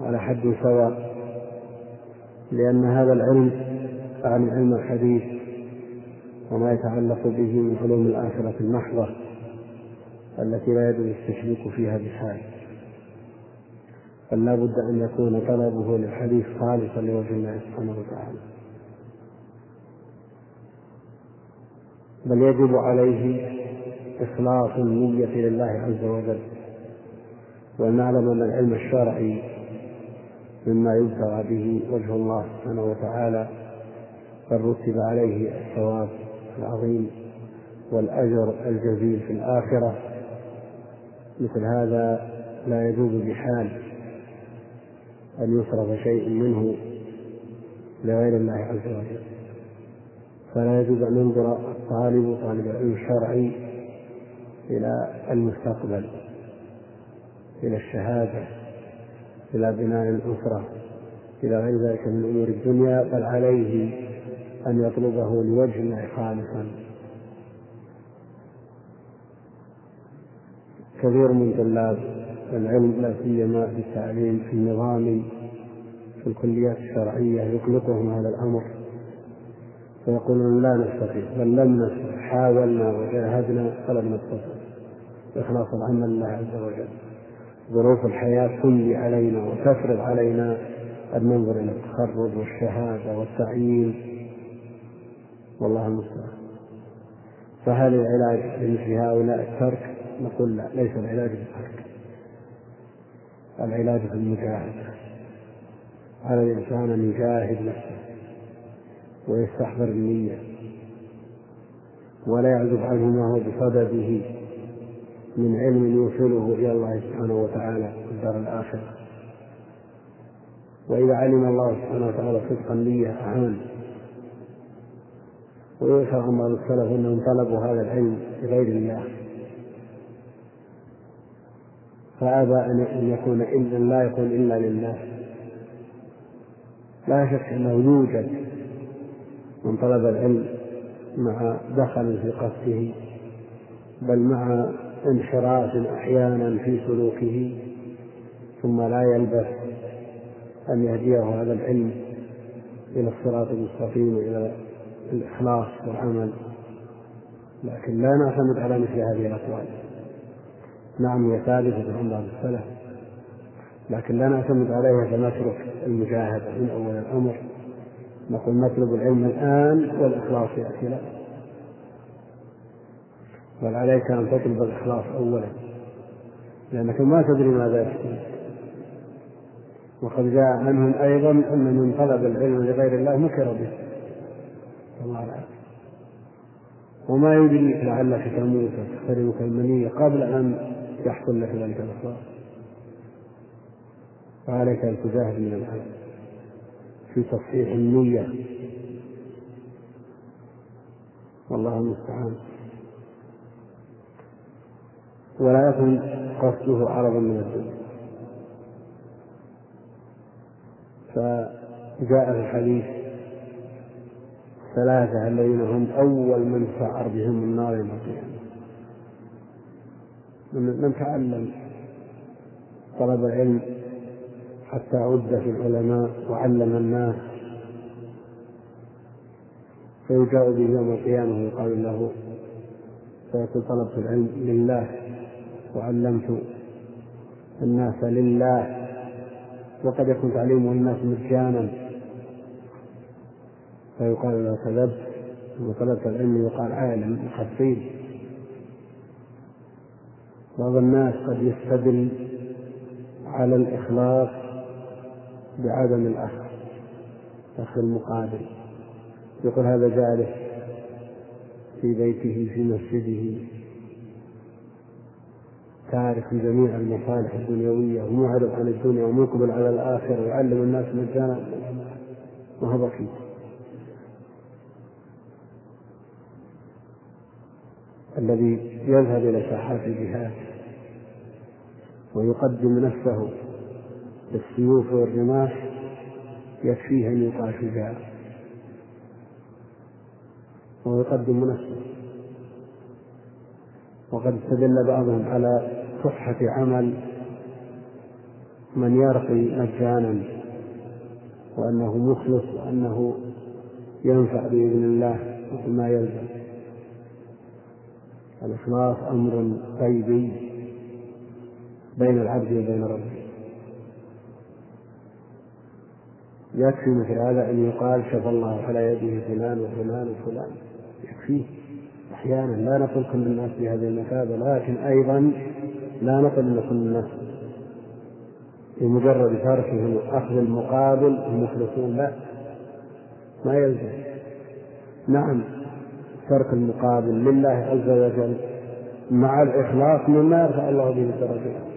A: على حد سواء لأن هذا العلم عن علم الحديث وما يتعلق به من علوم الآخرة المحضة التي لا يجوز التشريك فيها بحال. بل بد أن يكون طلبه للحديث خالصا لوجه الله سبحانه وتعالى. بل يجب عليه إخلاص النية لله عز وجل ونعلم أن العلم الشرعي مما يبتغى به وجه الله سبحانه وتعالى بل رتب عليه الثواب العظيم والأجر الجزيل في الآخرة. مثل هذا لا يجوز بحال أن يصرف شيء منه لغير الله عز وجل. فلا يجوز أن ينظر الطالب طالب العلم الشرعي إلى المستقبل إلى الشهادة إلى بناء الأسرة إلى غير ذلك من أمور الدنيا بل عليه أن يطلبه لوجه خالصا. كثير من طلاب العلم لا سيما في التعليم في النظام في الكليات الشرعية يقلقهم هذا الأمر. فيقولون لا نستطيع بل لم نستطع حاولنا وجاهدنا فلم نستطع. إخلاص العمل لله عز وجل. ظروف الحياة تملي علينا وتفرض علينا أن ننظر إلى التخرج والشهادة والتعيين. والله المستعان. فهل العلاج لمثل هؤلاء الترك؟ نقول لا ليس العلاج بالترك العلاج بالمجاهدة على الإنسان أن يجاهد نفسه ويستحضر النية ولا يعزب عنه ما هو بصدده من علم يوصله إلى الله سبحانه وتعالى في الدار الآخرة. وإذا علم الله سبحانه وتعالى صدق النية أعان ويؤثر عن بعض السلف إنهم طلبوا هذا العلم لغير الله. فأبى أن يكون الا لا يكون إلا لله. لا شك أنه يوجد من طلب العلم مع دخل في قصده بل مع انحراف أحيانا في سلوكه ثم لا يلبث أن يهديه هذا العلم إلى الصراط المستقيم وإلى الإخلاص والعمل. لكن لا نعتمد على مثل هذه الأقوال. نعم هي ثابتة عند بعض السلف. لكن لا نعتمد عليها فنترك المجاهدة من أول الأمر. نقول نطلب العلم الآن والإخلاص يأتي لا بل عليك أن تطلب الإخلاص أولا. لأنك ما تدري ماذا يحصل وقد جاء عنهم أيضا أن من طلب العلم لغير الله مكر به. الله العافية وما يدريك لعلك تموت وتحترمك المنية قبل أن يحصل لك ذلك الإخلاص فعليك أن تجاهد من العمل في تصحيح النية. والله المستعان. ولا يكن قصده عرضا من الدنيا. فجاء في الحديث ثلاثة الذين هم أول من سعر بهم النار يوم القيامة. من تعلم طلب العلم حتى عد في العلماء وعلم الناس. فيجاء به يوم القيامة ويقال له فيقول طلبت العلم لله وعلمت الناس لله. وقد يكون تعليمه الناس مجانا. فيقال له كذبت وطلبت العلم يقال عالم حصيل بعض الناس قد يستدل على الإخلاص بعدم الأخذ أخذ المقابل. يقول هذا جالس في بيته في مسجده. تارك جميع المصالح الدنيوية ومعرض عن الدنيا ومقبل على الآخرة ويعلم الناس مجانا وهو بكيت الذي يذهب إلى ساحات الجهاد ويقدم نفسه بالسيوف والرماح يكفيه أن يقال شجاع ويقدم نفسه. وقد استدل بعضهم على صحة عمل من يرقي مجانا وأنه مخلص وأنه ينفع بإذن الله ما يلزم. الإخلاص أمر غيبي بين العبد وبين ربه. يكفي مثل هذا أن يقال شفى الله على يده فلان وفلان وفلان. يكفيه أحيانا لا نقول كل الناس بهذه المثابة لكن أيضا لا نقل أن كل الناس بمجرد تركهم أخذ المقابل هم مخلصون لا ما يلزم. نعم. ترك المقابل لله عز وجل مع الإخلاص مما يرفع الله به الدرجات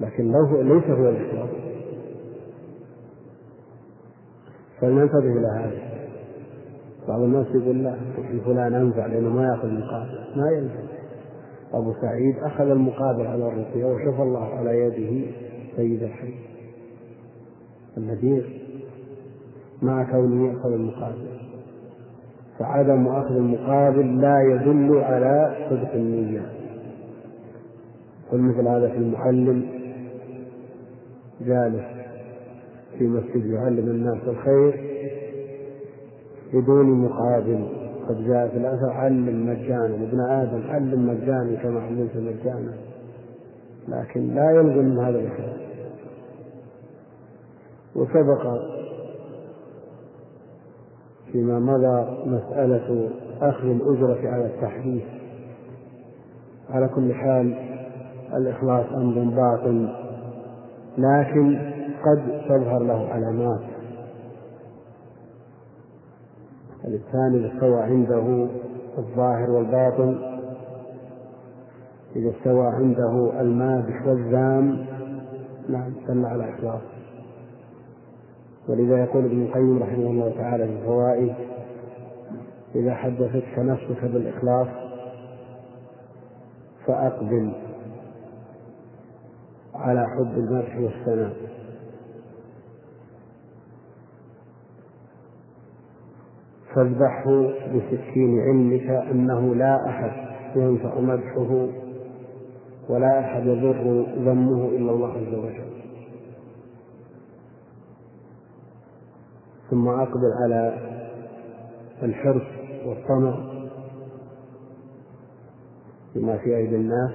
A: لكن لو ليس هو الإخلاص. فلننتبه إلى هذا. بعض الناس يقول لا فلان أنفع لأنه ما يأخذ المقابل. ما ينفع. أبو سعيد أخذ المقابل على الرقية وشفى الله على يده سيد الحي. النذير مع كونه يأخذ المقابل. فعدم أخذ المقابل لا يدل على صدق النية. قل مثل هذا في المعلم جالس في مسجد يعلم الناس الخير بدون مقابل. قد جاء في الأثر علم مجانا ابن آدم علم مجانا كما علمت مجانا. لكن لا يلزم من هذا الإخلاص. وسبق فيما مضى مسألة أخذ الأجرة على التحديث. على كل حال الإخلاص أمر باطن لكن قد تظهر له علامات. الإنسان إذا استوى عنده الظاهر والباطن إذا استوى عنده المادح والذام نعم دل على إخلاص ولذا يقول ابن القيم رحمه الله تعالى في الفوائد إذا حدثتك نفسك بالإخلاص فأقبل على حب المدح والثناء. فاذبحه بسكين علمك أنه لا أحد ينفع مدحه ولا أحد يضر ذمه إلا الله عز وجل. ثم أقبل على الحرص والطمع بما في أيدي الناس.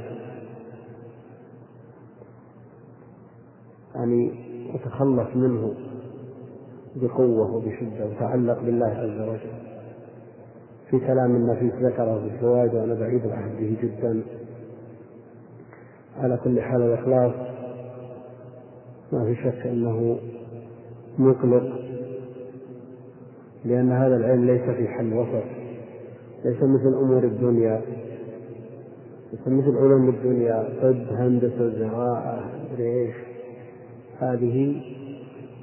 A: يعني أتخلص منه بقوة وبشدة وتعلق بالله عز وجل. في كلام النفيس ذكره في الزواج وأنا بعيد العهد به جدا. على كل حال الإخلاص ما في شك أنه مقلق لأن هذا العلم ليس في حل وسط ليس مثل أمور الدنيا ليس مثل علوم الدنيا طب هندسة زراعة إيش هذه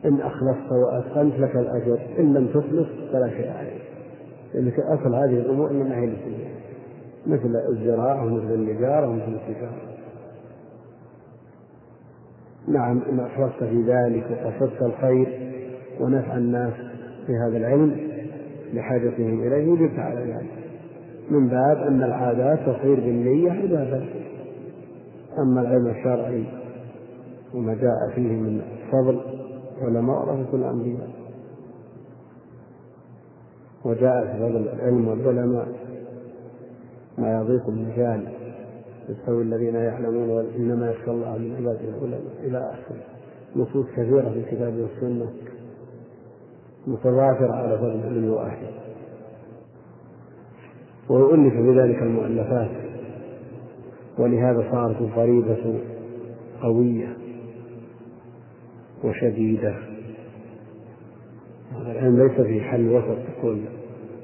A: إن أخلصت وأتقنت لك الأجر إن لم تخلص فلا شيء عليك. لأن أصل هذه الأمور إنما هي الدنيا مثل الزراعة ومثل النجارة ومثل التجارة. نعم إن أخلصت في ذلك وقصدت الخير ونفع الناس. في هذا العلم لحاجتهم إليه وجبت على ذلك. من باب أن العادات تصير بالنية عبادة. أما العلم الشرعي وما جاء فيه من فضل علماء ورثة الأنبياء وجاء في فضل العلم والعلماء ما يضيق المجال يستوي الذين يعلمون وإنما يخشى الله من عباده العلماء إلى آخره. نصوص كثيرة في الكتاب والسنة. متضافرة على فضل العلم الواحد وألف بذلك المؤلفات ولهذا صارت الفريضة قوية وشديدة. العلم ليس في حل وسط تقول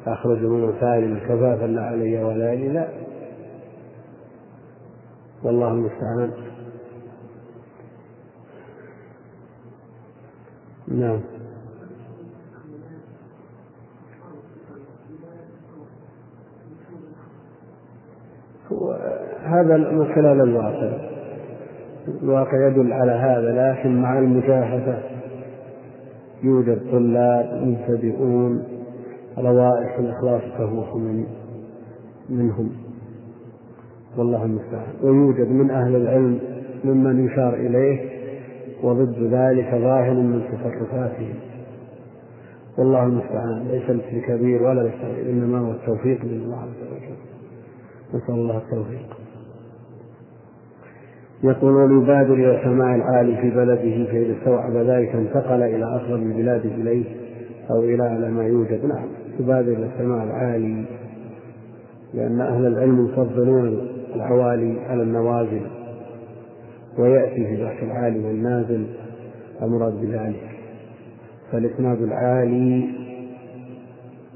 A: أخرج من سالما كفافا لا علي ولا لي لا. والله المستعان. نعم. هذا من خلال الواقع. الواقع يدل على هذا لكن مع المجاهدة يوجد طلاب مبتدئون روائح الإخلاص تفوح من منهم. والله المستعان. ويوجد من أهل العلم ممن يشار إليه وضد ذلك ظاهر من تصرفاتهم والله المستعان. ليس مثل كبير ولا بالصغير إنما هو التوفيق من الله عز وجل. نسأل الله التوفيق. يقول وليبادر إلى سماع العالي في بلده فإذا استوعب ذلك انتقل إلى أقرب البلاد إليه أو إلى على ما يوجد. نعم يبادر إلى السماع العالي لأن أهل العلم يفضلون العوالي على النوازل ويأتي في بحث العالي والنازل المراد بذلك. فالإسناد العالي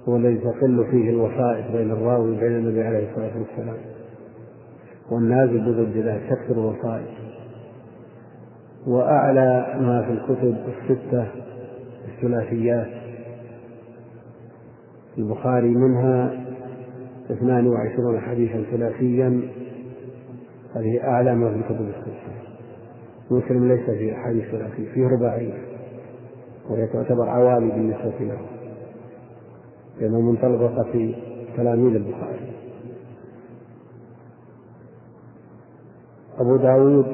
A: هو الذي تقل فيه الوسائط بين الراوي وبين النبي عليه الصلاة والسلام. والنازل بضد ذلك تكثر الوسائط وأعلى ما في الكتب الستة الثلاثيات. البخاري منها اثنان وعشرون حديثا ثلاثيا. هذه أعلى ما في الكتب الستة. مسلم ليس فيه أحاديث ثلاثية فيه رباعية وهي تعتبر عوالي بالنسبة له. لأنه من طلبة تلاميذ البخاري. أبو داود.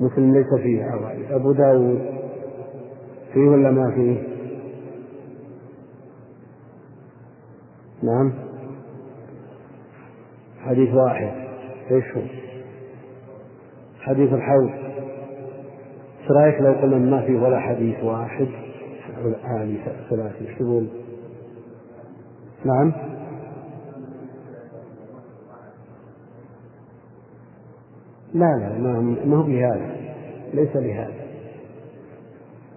A: مسلم ليس فيه عوالي أبو داود. فيه ولا ما فيه؟ نعم. حديث واحد. إيش هو؟ حديث الحوض. إيش رأيك لو قلنا ما فيه ولا حديث واحد؟ عالي ثلاثي إيش تقول نعم. لا لا ما هو بهذا ليس بهذا.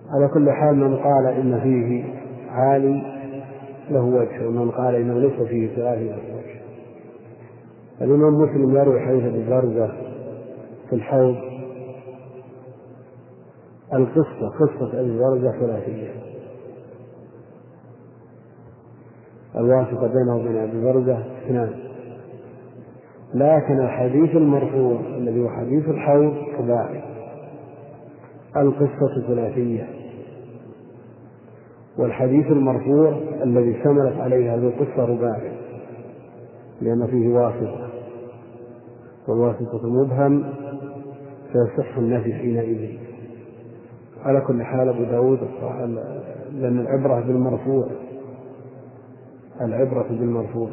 A: على كل حال من قال إن فيه عالي له وجه ومن قال إنه ليس فيه ثلاثة له وجه. الإمام مسلم يروي حديث البرزة في الحوض. القصة قصة أبي برزة ثلاثية. الواسطة بينه وبين أبي برزة اثنان. لكن الحديث المرفوع الذي هو حديث الحوض رباعي القصة ثلاثية والحديث المرفوع الذي اشتملت عليه هذه القصة رباعي. لأن فيه واسطة. والواسطة مبهم فيصح النفي حينئذ. على كل حال أبو داود لأن العبرة بالمرفوع. العبرة بالمرفوع.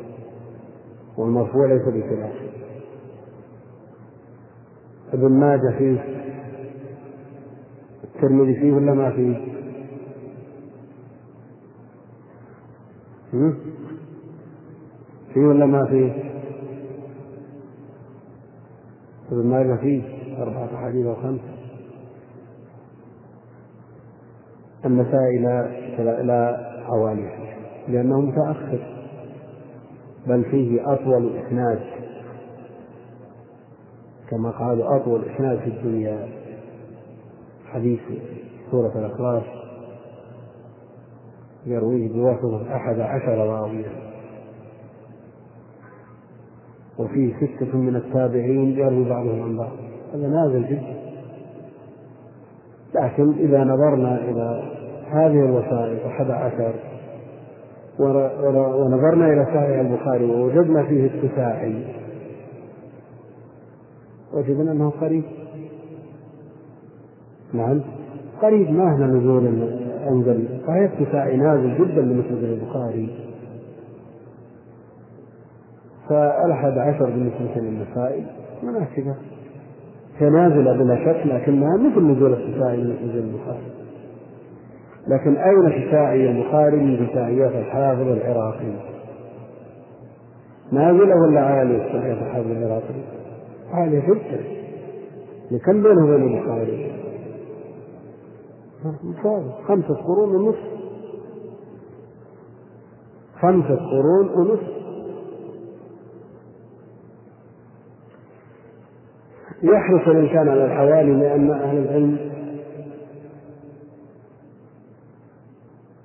A: والمرفوع ليس بخلاف ابن ماجه فيه؟ الترمذي فيه ولا ما فيه؟ فيه ولا ما فيه؟ ابن ماجه فيه أربعة أحاديث أو خمسة النسائي لا لا حوالي لأنه متأخر. بل فيه أطول إسناد كما قالوا أطول إسناد في الدنيا حديث سورة الإخلاص يرويه بواسطة أحد عشر راويا وفيه ستة من التابعين يروي بعضهم عن بعض. هذا نازل جدا. لكن إذا نظرنا إلى هذه الوسائط أحد عشر ونظرنا إلى صحيح البخاري ووجدنا فيه التساعي وجدنا أنه قريب. نعم. قريب ما هنا نزول أنزل. صحيح التساعي نازل جدا بالنسبة للبخاري فالأحد عشر بالنسبة للنسائي. مناسبة. هي نازلة بلا شك لكنها مثل نزول التساعي بالنسبة للبخاري لكن أين تساعي البخاري من تساعيات الحافظ العراقي؟ نازلة ولا عالية تساعيات الحافظ العراقي؟ عالية جدا لكم بينه وبين البخاري؟ خمسة قرون ونصف خمسة قرون ونصف يحرص الإنسان على الحوالي لأن أهل العلم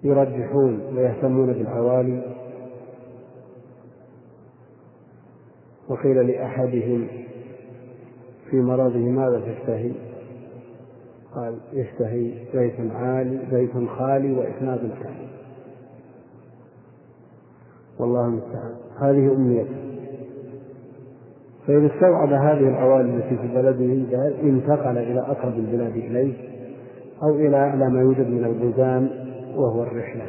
A: يرجحون ويهتمون بالعوالي وقيل لأحدهم في مرضه ماذا تشتهي؟ قال يشتهي بيت عالي بيت خالي وإسناد كامل. والله المستعان. هذه أمنيته فإذا استوعب هذه العوالي التي في بلده انتقل إلى أقرب البلاد إليه أو إلى أعلى ما يوجد من البلدان وهو الرحلة.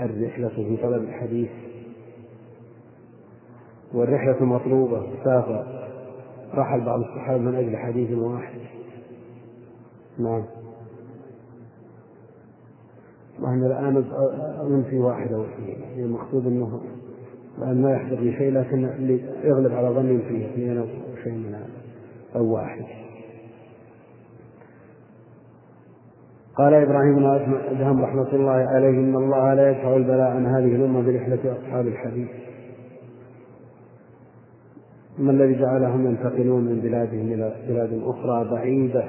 A: الرحلة في طلب الحديث. والرحلة مطلوبة سافر. رحل بعض الصحابة من أجل حديث واحد. نعم. وأنا الآن أنفي واحد أو اثنين. يعني المقصود أنه الآن ما يحضر لي شيء لكن اللي يغلب على ظني فيه اثنين أو شيء من هذا أو واحد. قال إبراهيم بن أدهم رحمة الله عليه إن الله لا يدفع البلاء عن هذه الأمة برحلة أصحاب الحديث. ما الذي جعلهم ينتقلون من بلادهم إلى بلاد أخرى بعيدة؟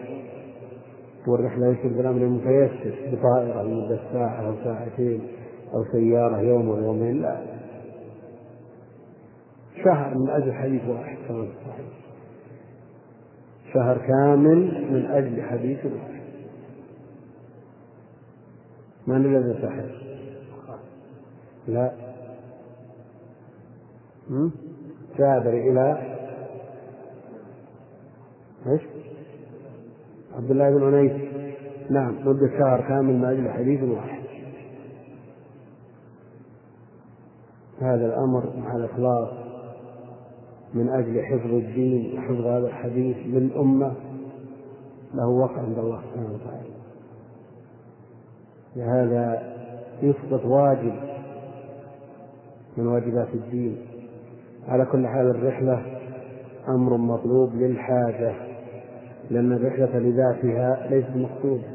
A: والرحلة يصير بالأمر المتيسر بطائرة لمدة ساعة أو ساعتين أو سيارة يوم أو يومين لا. شهر من أجل حديث واحد كما شهر كامل من أجل حديث واحد. من الذي سحر؟ لا. جابر إلى إيش؟ عبد الله بن عنيس نعم مدة شهر كامل من أجل حديث واحد. هذا الأمر مع الإخلاص من أجل حفظ الدين وحفظ هذا الحديث للأمة له وقع عند الله سبحانه وتعالى. لهذا يسقط واجب من واجبات الدين. على كل حال الرحلة أمر مطلوب للحاجة لأن الرحلة لذاتها ليست مقصودة.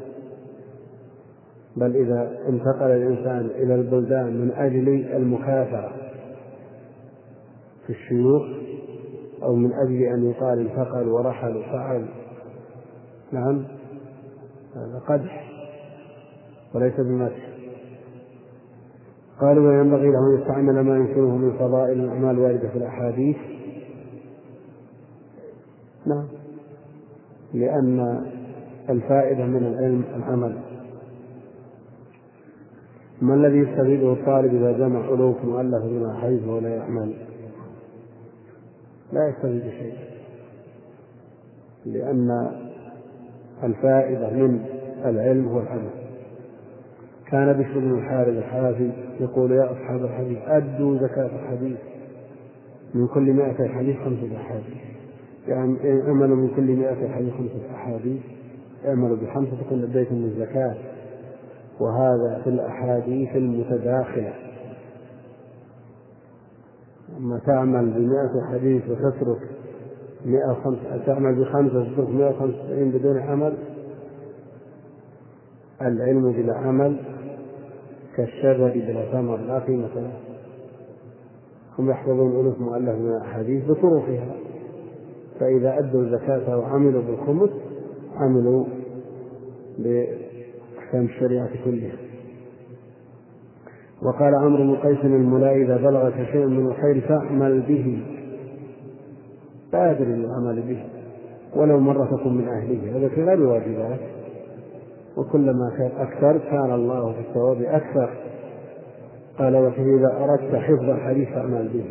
A: بل إذا انتقل الإنسان إلى البلدان من أجل المكافأة في الشيوخ أو من أجل أن يقال انتقل ورحل وفعل نعم هذا قدح. وليس بمدح. قالوا وينبغي له أن يستعمل ما يمكنه من فضائل الأعمال الواردة في الأحاديث. نعم. لأن الفائدة من العلم العمل. ما الذي يستفيده الطالب إذا جمع ألوف مؤلفة من حيث ولا يعمل؟ لا يستفيد شيء. لأن الفائدة من العلم هو العمل كان بشر بن الحارث الحافي يقول يا أصحاب الحديث أدوا زكاة الحديث. من كل مائة حديث خمسة أحاديث. يعني اعملوا من كل مائة حديث خمسة أحاديث. اعملوا بخمسة تكون أديتم الزكاة. وهذا في الأحاديث المتداخلة. أما تعمل بمائة حديث وتترك مئة وخمسة تعمل بخمسة وتترك مئة وخمسة بدون عمل العلم بلا عمل كالشجر بلا ثمر لا قيمة له هم يحفظون ألوف مؤلف من الأحاديث بطرقها فإذا أدوا الزكاة وعملوا بالخمس عملوا بأحكام الشريعة كلها. وقال عمرو بن قيس الملا إذا بلغك شيء من الخير فاعمل به. بادر للعمل به ولو مرة من أهله. هذا في غير واجبات. وكلما كان أكثر كان الله في الثواب أكثر. قال وفيه إذا أردت حفظ الحديث فاعمل به.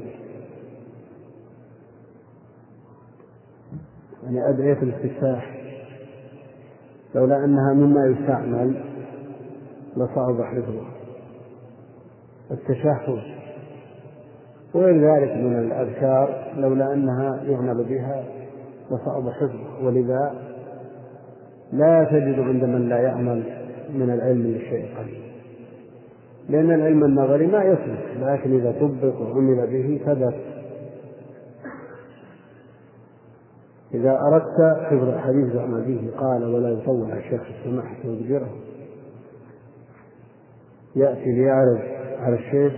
A: يعني أدعية الاستفتاح. لولا أنها مما يستعمل لصعب حفظه التشهد. وغير ذلك من الأذكار لولا أنها يعمل بها لصعب حفظه ولذا لا تجد عند من لا يعمل من العلم للشيء قليل. لأن العلم النظري ما يثبت لكن إذا طبق وعمل به ثبت. إذا أردت حفظ الحديث فاعمل به قال ولا يطول الشيخ السماح حتى يجبره يأتي ليعرض على الشيخ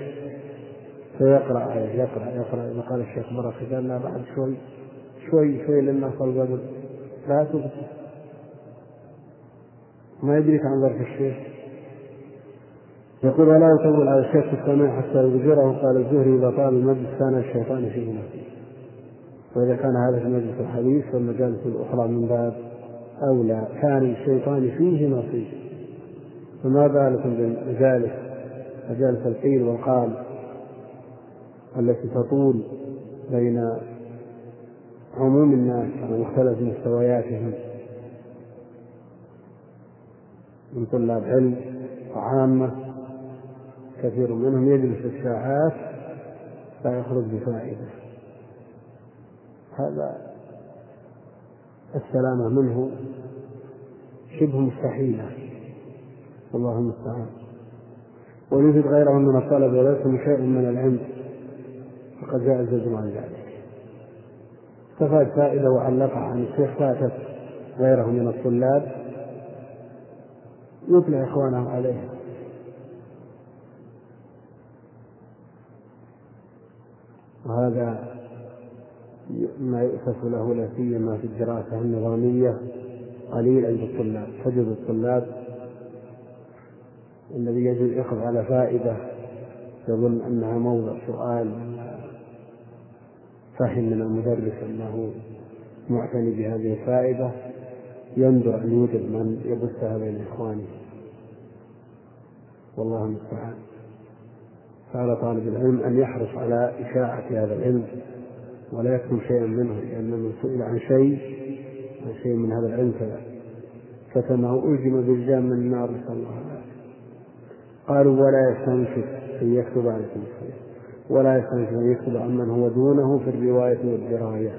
A: فيقرأ عليه يقرأ يقرأ. إذا قال الشيخ مرة قال لا بعد شوي شوي شوي لما صل لا تبقى ما يدرك عن ظرف الشيخ. يقول ولا يطول على الشيخ في السماع حتى يبجره قال الزهري إذا طال المجلس كان الشيطان فيه نفسه وإذا كان هذا في مجلس الحديث فالمجالس الأخرى من باب أولى كان الشيطان فيه نصيب فما بالكم بمجالس مجالس القيل والقال التي تطول بين عموم الناس على مختلف مستوياتهم. من طلاب علم وعامة كثير منهم يجلس الساعات لا يخرج بفائدة. هذا السلامة منه شبه مستحيلة. والله المستعان. ويوجد غيره من الطلب وليس شيء من العلم. فقد جاء الزجر عن ذلك. استفاد فائدة وعلقها عن الشيخ فاتت غيره من الطلاب. يطلع إخوانه عليها. وهذا ما يؤسف له لا سيما في الدراسة النظامية قليل عند الطلاب تجد الطلاب الذي يجب يقف على فائدة يظن أنها موضع سؤال فهم من المدرس أنه معتني بهذه الفائدة ينظر أن يوجد من يبثها بين إخوانه. والله المستعان. فعلى طالب العلم أن يحرص على إشاعة هذا العلم ولا يكتم شيئا منه لأن من سئل عن شيء عن شيء من هذا العلم كتمه ألزم بالجام من النار نسأل الله العافية قالوا ولا يستنكف أن يكتب عليكم الخير. ولا يستنكف أن يكتب عمن هو دونه في الرواية والدراية.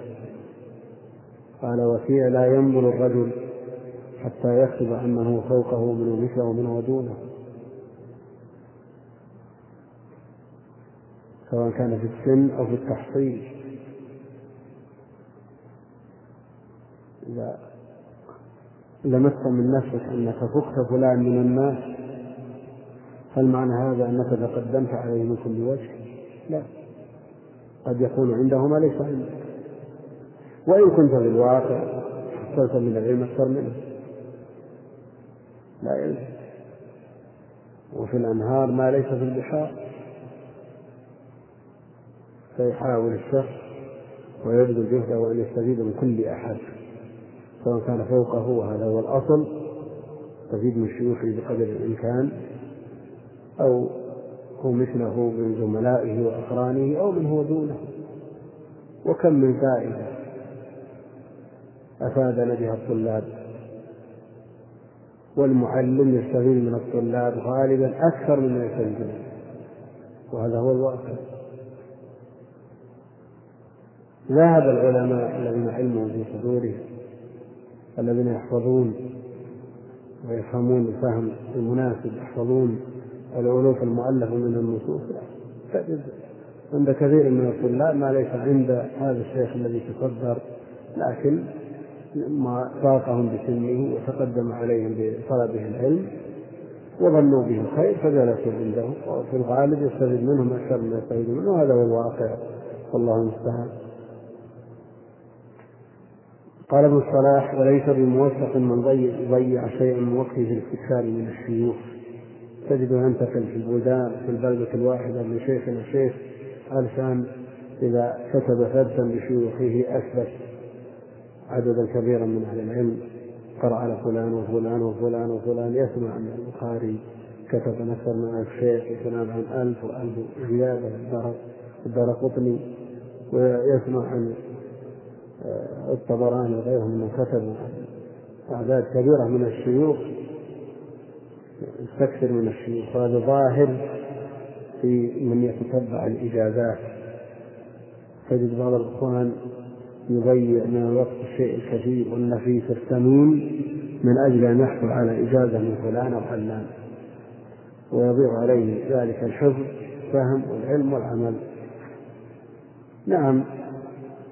A: قال وفيه لا ينظر الرجل حتى يكتب عمن هو فوقه من مثله ومن هو دونه. سواء كان في السن أو في التحصيل. إذا لمست من نفسك أنك فقت فلان من الناس هل معنى هذا أنك تقدمت عليه من كل وجه؟ لا. قد يكون عنده ما ليس عندك. وإن كنت في الواقع حصلت من العلم أكثر منه. لا يلزم وفي الأنهار ما ليس في البحار. فيحاول الشخص ويبذل جهده وأن يستفيد من كل أحد سواء كان فوقه وهذا هو الأصل يستفيد من شيوخه بقدر الإمكان أو هو مثله من زملائه وأقرانه أو من هو دونه. وكم من فائدة أفادنا بها الطلاب. والمعلم يستفيد من الطلاب غالبا أكثر مما يستفيد وهذا هو الواقع. ذهب العلماء الذين علموا في صدورهم الذين يحفظون ويفهمون الفهم المناسب يحفظون الألوف المؤلفة من النصوص. تجد عند كثير من الطلاب ما ليس عند هذا الشيخ الذي تصدر لكن ما فاقهم بسنه وتقدم عليهم بطلبه العلم وظنوا به الخير فجلسوا عنده وفي الغالب يستفيد منهم أكثر مما يستفيد منه وهذا هو الواقع والله المستعان. قال ابن الصلاح وليس بموثق من ضيع شيئا من وقته في الاستكثار من الشيوخ. تجد ينتقل في البلدان في البلدة الواحدة من شيخ إلى شيخ علشان إذا كتب فردا لشيوخه أثبت عددا كبيرا من أهل العلم. قرأ على فلان وفلان وفلان وفلان يسمع أن البخاري كتب أكثر من ألف شيخ وفلان عن ألف وألف زيادة. الدار قطني ويسمع عن الطبراني وغيرهم من كتبوا أعداد كبيرة من الشيوخ يستكثر من الشيوخ. هذا ظاهر في من يتتبع الإجازات. تجد بعض الإخوان يضيع من الوقت الشيء الكثير والنفيس الثمين من أجل أن يحصل على إجازة من فلان أو علان ويضيع عليه ذلك الحفظ فهم والعلم والعمل. نعم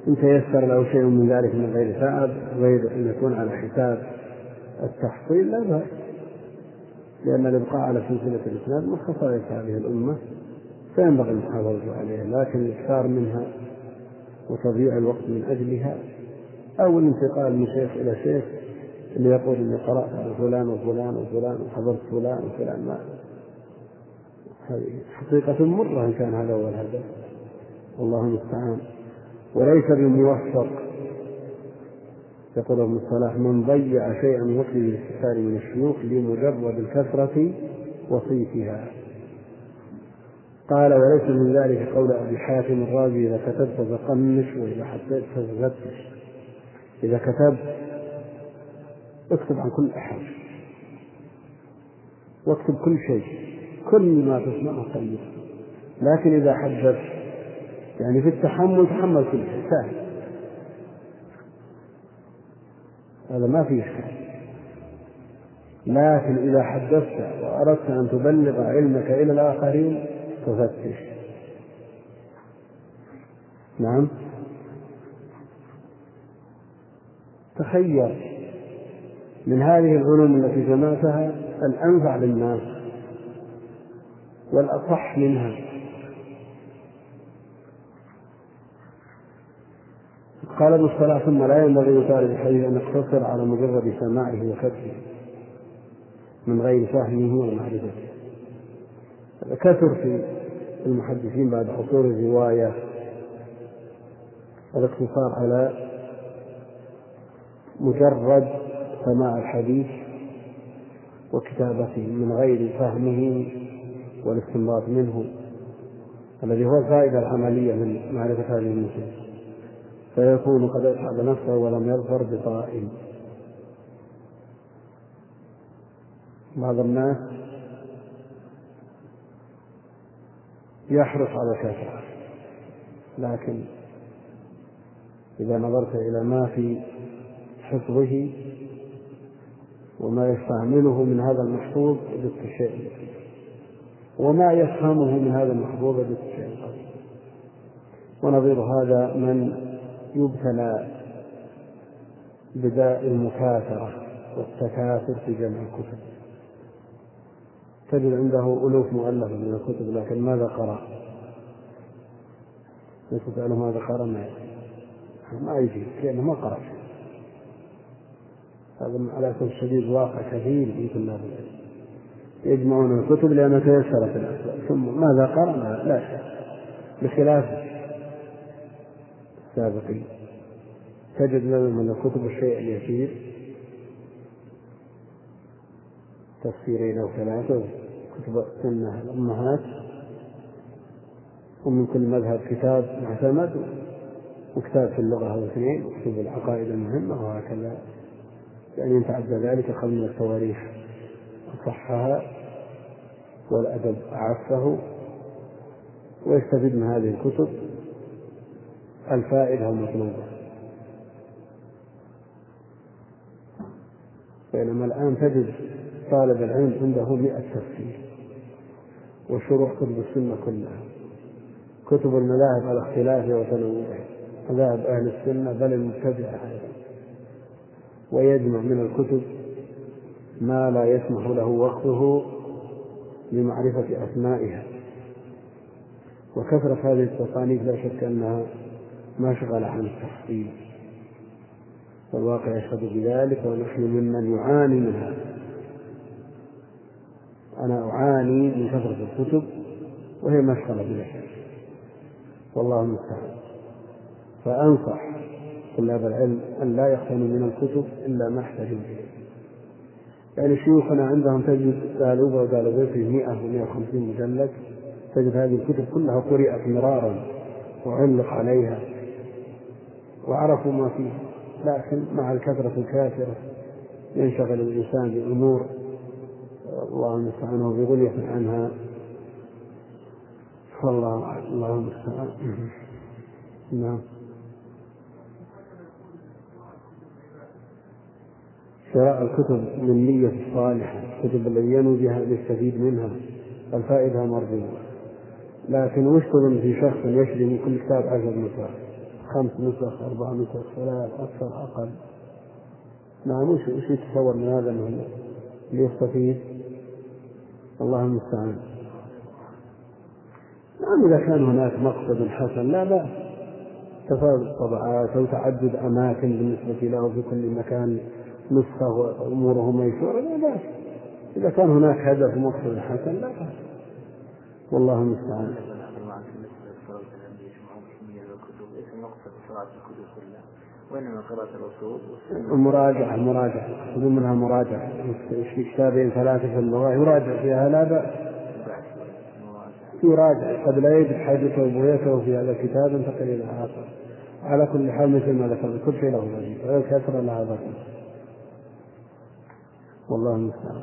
A: إن تيسر له شيء من ذلك من غير تعب غير أن يكون على حساب التحصيل لا بأس. لأن الإبقاء على سلسلة الإسناد من خصائص هذه الأمة. فينبغي المحافظة عليها لكن الإكثار منها وتضييع الوقت من أجلها أو الانتقال من شيخ إلى شيخ اللي يقول إني قرأت على فلان وفلان وفلان وحضرت فلان وفلان. ما هذه حقيقة مرة إن كان هذا هو الهدف. والله المستعان. وليس بموفق يقول ابن الصلاح من ضيع شيئا وقته بالاستكثار من الشيوخ لمجرد الكثرة وصيتها. قال وليس من ذلك قول أبي حاتم الرازي إذا كتبت فقنش وإذا حطيت ففتش إذا كتبت اكتب عن كل أحد. واكتب كل شيء كل ما تسمعه طيب لكن إذا حدثت يعني في التحمل تحمل كل شيء سهل. هذا ما فيه إشكال. لكن إذا حدثت وأردت أن تبلغ علمك إلى الآخرين تفتش. نعم. تخير من هذه العلوم التي جمعتها الأنفع للناس والأصح منها. قال ابن الصلاة ثم لا ينبغي لطالب الحديث أن يقتصر على مجرد سماعه وفتحه من غير فهمه ومعرفته. كثر في المحدثين بعد عصور الرواية الاقتصار على مجرد سماع الحديث وكتابته من غير فهمه والاستنباط منه الذي هو الفائدة العملية من معرفة هذه النصوص فيكون قد أتعب نفسه ولم يظفر بطائم بعض الناس يحرص على الكثرة لكن إذا نظرت إلى ما في حفظه وما يستعمله من هذا المحفوظ وجدت الشيء وما يفهمه من هذا المحفوظ وجدت الشيء ونظير هذا من يبتلى بداء المكاثرة والتكاثر في جمع الكتب. تجد عنده ألوف مؤلفة من الكتب لكن ماذا قرأ؟ ليس تسأله ماذا قرأ؟ ما ما يجي لأنه ما قرأ هذا على كل شديد واقع كثير في طلاب العلم. يجمعون الكتب لأنها تيسرت الأسباب. ثم ماذا قرأ؟ لا شيء بخلاف السابقين. تجد من الكتب الشيء اليسير. تفسيرين أو ثلاثة كتب السنة الأمهات. ومن كل مذهب كتاب معتمد وكتاب في اللغة أو اثنين وكتب العقائد المهمة وهكذا. يعني يتعدى ذلك قبل من التواريخ. أصحها والأدب أعفه. ويستفيد من هذه الكتب. الفائدة المطلوبة. بينما الآن تجد طالب العلم عنده مئة تفسير وشروح كتب السنة كلها. كتب المذاهب على اختلافها وتنوعها. مذاهب أهل السنة بل المبتدعة أيضا. ويجمع من الكتب ما لا يسمح له وقته لمعرفة أسمائها. وكثرة هذه التصانيف لا شك أنها ما شغل عن التحصيل. والواقع يشهد بذلك ونحن ممن يعاني من هذا أنا أعاني من كثرة الكتب وهي مشغلة بلا شك. والله المستعان. فأنصح طلاب العلم أن لا يقتنوا من الكتب إلا ما احتاجوا إليه. يعني شيوخنا عندهم تجد دالوبة ودالوبة في 100 و 150 مجلد. تجد هذه الكتب كلها قرأت مرارا وعلق عليها. وعرفوا ما فيها لكن مع الكثرة الكافرة ينشغل الإنسان بأمور الله المستعان وفي غنية عنها. والله الله المستعان. نعم. شراء الكتب من نية الصالحة الكتب التي ينوي بها أن يستفيد منها الفائدة مرجوة. لكن وش في شخص يشري من كل كتاب عشر نسخ خمس نسخ أربع نسخ ثلاث أكثر أقل. نعم وش وش يتصور من هذا أنه ليستفيد الله المستعان. نعم إذا كان هناك مقصد حسن لا بأس. تفاوت الطبعات أو تعدد أماكن بالنسبة له في كل مكان نسخة وأموره ميسورة لا بأس. إذا كان هناك هدف ومقصد حسن لا بأس. والله المستعان. وإنما قراءة الأصول المراجعة المراجعة يقولون منها مراجعة. في كتابين ثلاثة في اللغة؟ يراجع فيها لا بأس. يراجع. قد لا يجد حاجته وبغيته في هذا الكتاب ينتقل إلى آخر. على كل حال مثل ما ذكر كل شيء له وجه والكثرة لها ذكر والله المستعان.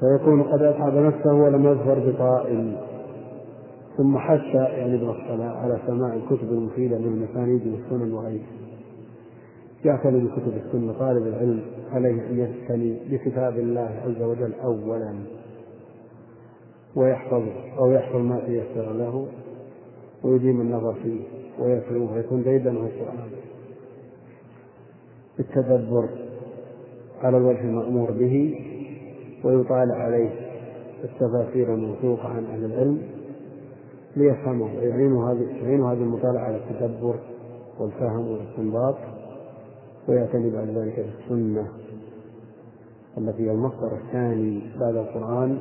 A: فيكون قد أتعب نفسه ولم يظفر بطائل ثم حث يعني ابن على سماع الكتب المفيدة من المسانيد والسنن وغيرها. يعتني بكتب السنة طالب العلم عليه أن يعتني بكتاب الله عز وجل أولا. ويحفظه أو يحفظ ما تيسر له ويديم النظر فيه ويتلوه ويكون جيدا وهو القرآن التدبر على الوجه المأمور به ويطالع عليه التفاسير الموثوقة عن أهل العلم ليفهمه ويعينه هذه تعين هذه المطالعة على التدبر والفهم والاستنباط ويعتني بعد ذلك بالسنة التي هي المصدر الثاني بعد القرآن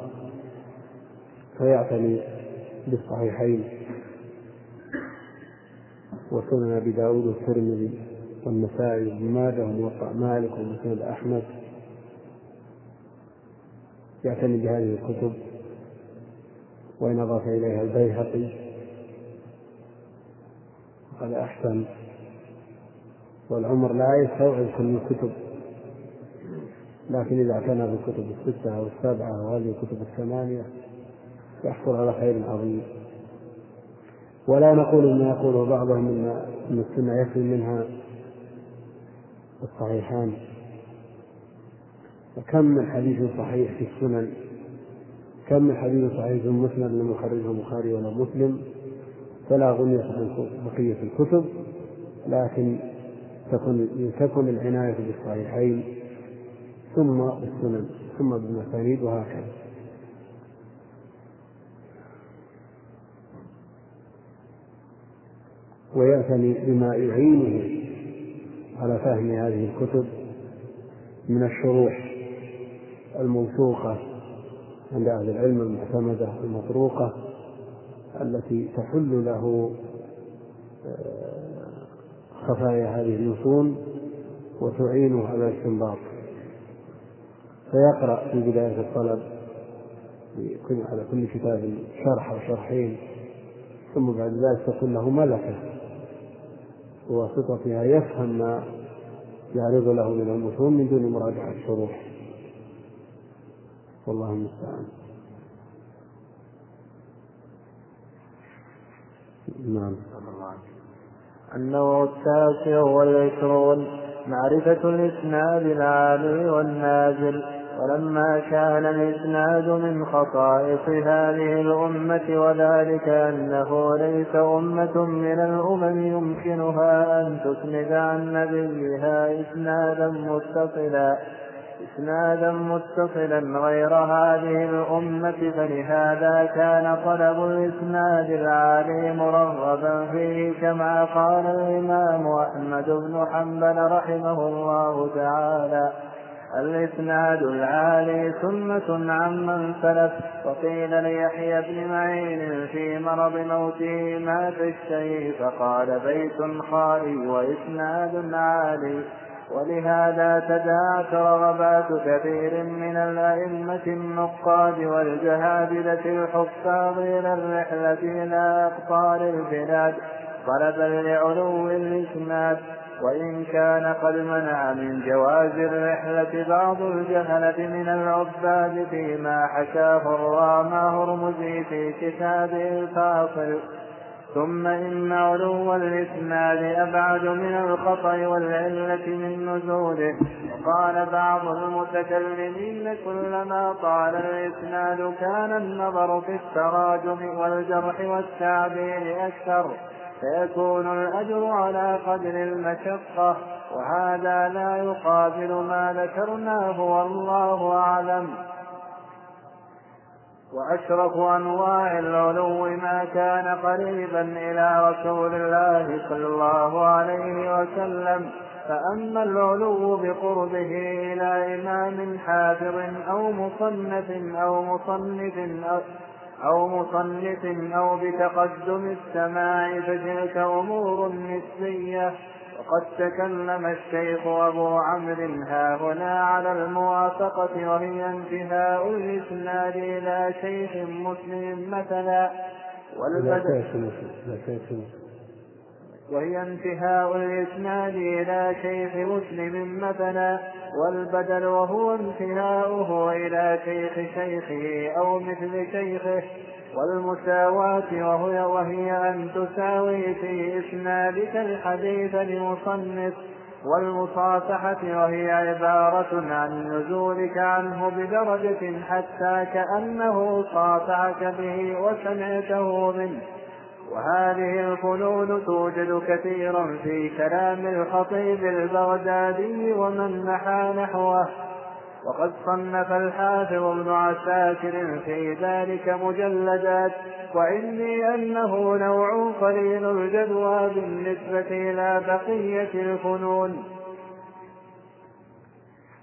A: فيعتني بالصحيحين وسنن أبي داود والترمذي والنسائي وابن ماجه وموطأ مالك ومسند أحمد يعتني بهذه الكتب وإن أضاف إليها البيهقي فقد أحسن والعمر لا يستوعب كل الكتب لكن إذا اعتنى بالكتب الستة أو السبعة وهذه الكتب الثمانية يحصل على خير عظيم. ولا نقول ما يقوله بعضهم ان السنة يكفي منها الصحيحان. وكم من حديث صحيح في السنن؟ كم من حديث صحيح في المسند لم يخرجه البخاري ولا مسلم؟ فلا غنية عن بقية الكتب لكن تكون تكن العناية بالصحيحين ثم بالسنن ثم بالمسانيد وهكذا. ويعتني بما يعينه على فهم هذه الكتب من الشروح. الموثوقة عند أهل العلم المعتمدة المطروقة التي تحل له آه، خفايا هذه المتون وتعينه على الاستنباط فيقرأ في بداية الطلب على كل كتاب شرح أو شرحين ثم بعد ذلك تكون له ملكة بواسطتها يفهم ما يعرض له من المتون من دون مراجعة الشروح. والله المستعان. نعم.
B: النوع التاسع والعشرون معرفة الإسناد العالي والنازل ولما كان الإسناد من خصائص هذه الأمة وذلك أنه ليس أمة من الأمم يمكنها أن تسند عن نبيها إسنادا متصلا. إسنادا متصلا غير هذه الأمة فلهذا كان طلب الإسناد العالي مرغبا فيه كما قال الإمام أحمد بن حنبل رحمه الله تعالى الإسناد العالي سنة عمن سلف وقيل ليحيى بن معين في مرض موته مات الشيء؟ فقال بيت خالي وإسناد عالي. ولهذا تداعت رغبات كثير من الأئمة النقاد والجهابذة الحفاظ إلى الرحلة إلى أقطار البلاد طلبا لعلو الإسناد وإن كان قد منع من جواز الرحلة بعض الجهلة من العباد فيما حكاه الرامى هرمزي في كتابه الفاصل. ثم إن علو الإسناد أبعد من الخطأ والعلة من نزوله. وقال بعض المتكلمين كلما طال الإسناد كان النظر في التراجم والجرح والتعبير أكثر. فيكون الأجر على قدر المشقة وهذا لا يقابل ما ذكرناه والله أعلم. وأشرف أنواع العلو ما كان قريبا إلى رسول الله صلى الله عليه وسلم. فأما العلو بقربه إلى إمام حافظ أو مصنف أو مصنف أو أو مصنف أو بتقدم السماع فتلك أمور نسبية. وقد تكلم الشيخ أبو عمرو ها هنا على الموافقة وهي انتهاء الإسناد إلى شيخ مسلم مثلا. والبدء وهي انتهاء الإسناد إلى شيخ مسلم مثلا. والبدل وهو انتهاؤه إلى شيخ شيخه أو مثل شيخه. والمساواة وهي, وهي أن تساوي في إسنادك الحديث لمصنف والمصافحة وهي عبارة عن نزولك عنه بدرجة حتى كأنه صافحك به وسمعته منه. وهذه الفنون توجد كثيرا في كلام الخطيب البغدادي ومن نحى نحوه. وقد صنف الحافظ ابن عساكر في ذلك مجلدات وإني أنه نوع قليل الجدوى بالنسبة إلى بقية الفنون.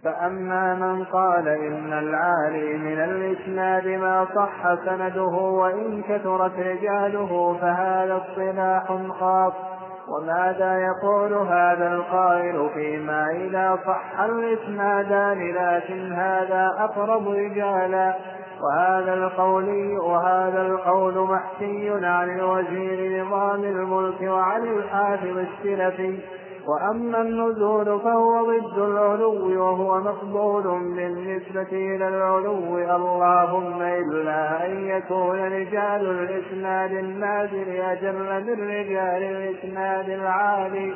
B: فأما من قال إن العالي من الإسناد ما صح سنده وإن كثرت رجاله فهذا اصطلاح خاص. وماذا يقول هذا القائل فيما إذا صح الإسنادان لكن هذا أقرب رجالا؟ وهذا القول وهذا القول محكي عن الوزير نظام الملك وعن الحافظ السلفي. وأما النزول فهو ضد العلو وهو مقبول بالنسبة إلى العلو. اللهم إلا أن يكون رجال الإسناد النازل أجل من رجال الإسناد العالي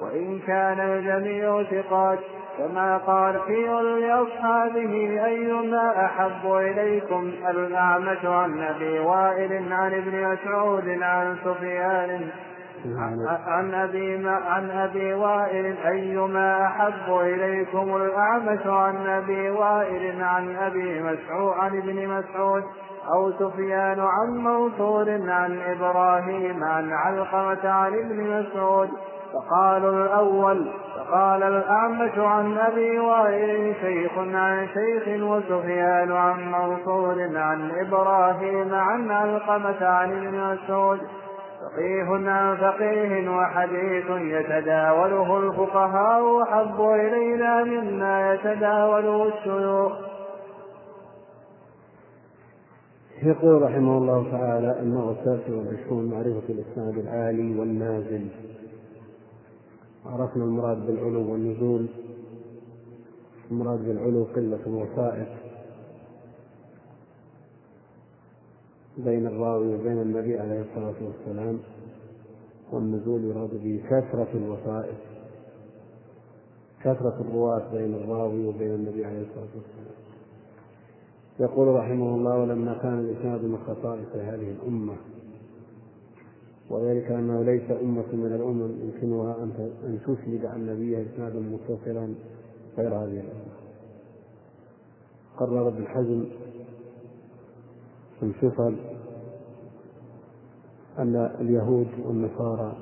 B: وإن كان الجميع ثقات كما قال في لأصحابه أيما أحب إليكم الأعمش عن أبي وائل عن ابن مسعود عن سفيان عن أبي عن أبي وائل أيما أحب إليكم الأعمش عن أبي وائل عن أبي مسعود عن ابن مسعود أو سفيان عن منصور عن إبراهيم عن علقمة عن ابن مسعود. فقالوا الأول فقال الأعمش عن أبي وائل شيخ عن شيخ وسفيان عن منصور عن إبراهيم عن علقمة عن ابن مسعود. فقيه عن فقيه وحديث يتداوله الفقهاء أحب إلينا مما يتداوله الشيوخ.
A: يقول رحمه الله تعالى النوع التاسع والعشرون معرفة الإسناد العالي والنازل. عرفنا المراد بالعلو والنزول. المراد بالعلو قلة الوسائط. بين الراوي وبين النبي عليه الصلاة والسلام والنزول يراد به كثرة الوسائط كثرة الرواة بين الراوي وبين النبي عليه الصلاة والسلام. يقول رحمه الله ولما كان الإسناد من خصائص هذه الأمة. وذلك أنه ليس أمة من الأمم يمكنها أن تسند عن نبيها إسنادا متصلا غير هذه الأمة. قرر ابن حزم في الفصل أن اليهود والنصارى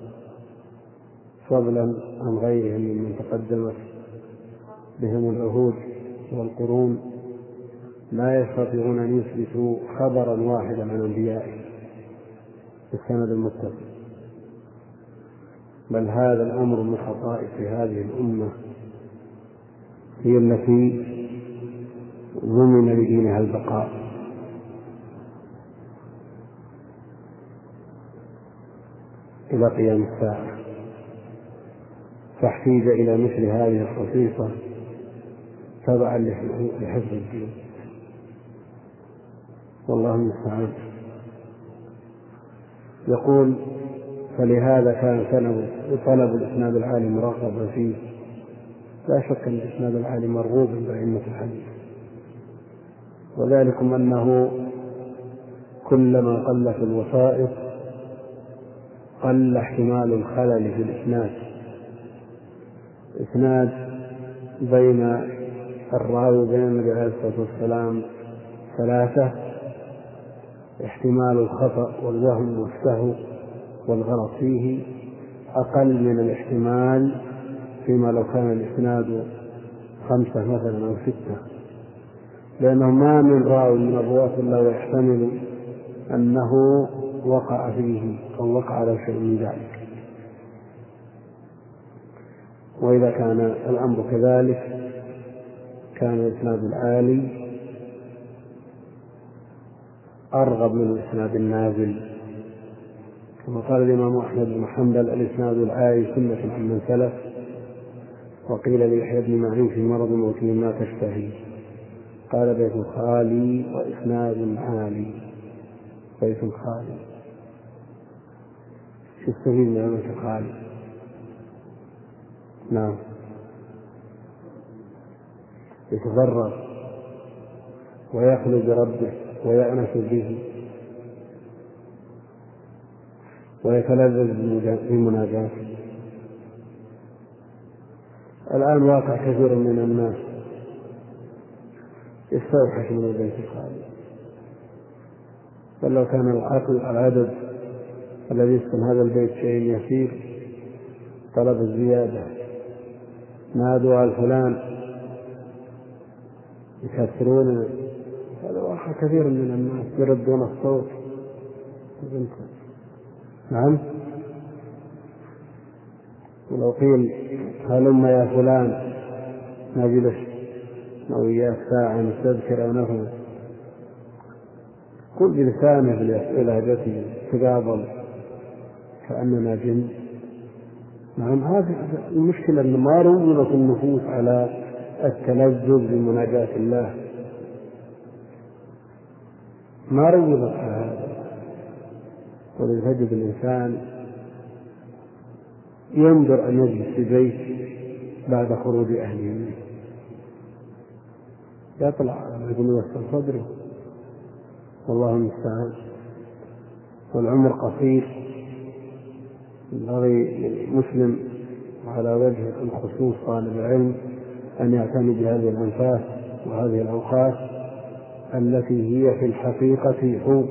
A: فضلا عن غيرهم ممن تقدمت بهم العهود والقرون لا يستطيعون أن يثبتوا خبرا واحدا عن أنبيائهم بالسند المتصل بل هذا الأمر من خصائص هذه الأمة هي التي ضمن لدينها البقاء. إلى قيام الساعة. فاحتيج إلى مثل هذه الخصيصة تبعا لحفظ الدين. والله المستعان. يقول فلهذا كان طلب الإسناد العالي مرغبا فيه. لا شك أن الإسناد العالي مرغوب بأئمة الحديث. وذلكم أنه كلما قلت الوسائط قل احتمال الخلل في الإسناد. إسناد بين الراوي وبين النبي عليه الصلاة والسلام ثلاثة احتمال الخطأ والوهم والسهو والغلط فيه. أقل من الاحتمال فيما لو كان الإسناد خمسة مثلا أو ستة. لأنه ما من راوي من الرواة إلا ويحتمل أنه وقع فيه أو وقع على شيء من ذلك. وإذا كان الأمر كذلك كان الإسناد العالي أرغب من الإسناد النازل. كما قال الإمام أحمد بن حنبل الإسناد العالي سنة عن من سلف وقيل ليحيى بن معين في مرض وفي ما تشتهي. قال بيت خالي وإسناد عالي. بيت خالي شو من بيت خالي نعم. يتضرر ويخلو بربه ويأنس به ويتلذذ بمناجاته. الآن واقع كثير من الناس يستوحش من البيت الخالي بل لو كان العقل العدد الذي يسكن هذا البيت شيء يسير طلب الزيادة. نادوا على فلان يكسرون. هذا كثير من الناس يردون الصوت. نعم. ولو قيل هلم يا فلان؟ نجلس أو إياك ساعة نستذكر أو نفهم قل بلسانه بلهجته تقابل كأننا جن. نعم هذه المشكلة أن ما روضت النفوس على التلذذ بمناجاة الله. ما روضت على هذا. ولتجد الإنسان ينظر أن يجلس في بيت بعد خروج أهله. منه يطلع يقول يوسع صدره. والله المستعان. والعمر قصير. ينبغي للمسلم على وجه الخصوص طالب العلم أن يعتني بهذه الأنفاس وهذه الأوقات التي هي في الحقيقة حوب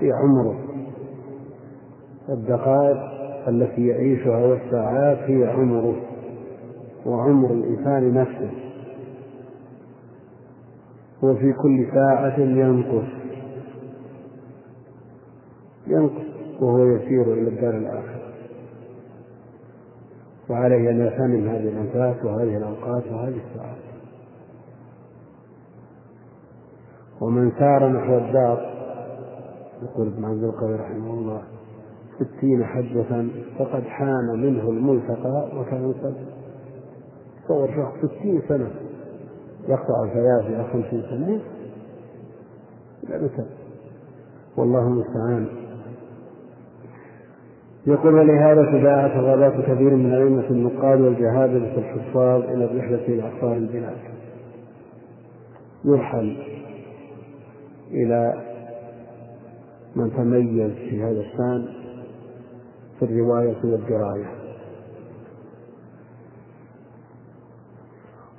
A: في عمره. الدقائق التي يعيشها والساعات هي عمره وعمر الإنسان نفسه. وفي كل ساعة ينقص. ينقص. وهو يسير إلى الدار الآخرة. وعليه أن يغتنم هذه الأنفاس وهذه الأوقات وهذه الساعات. ومن سار نحو الدار يقول ابن عبد القوي رحمه الله ستين حجة فقد حان منه الملتقى وكان قد تصور شخص ستين سنة يقطع الحياة في خمسين سنة. لا والله المستعان. يقول ولهذا تباعت غابات كثير من أئمة النقاد والجهابذة الحفاظ إلى الرحلة إلى أقطار البلاد. يرحل إلى من تميز في هذا الشأن في الرواية والدراية.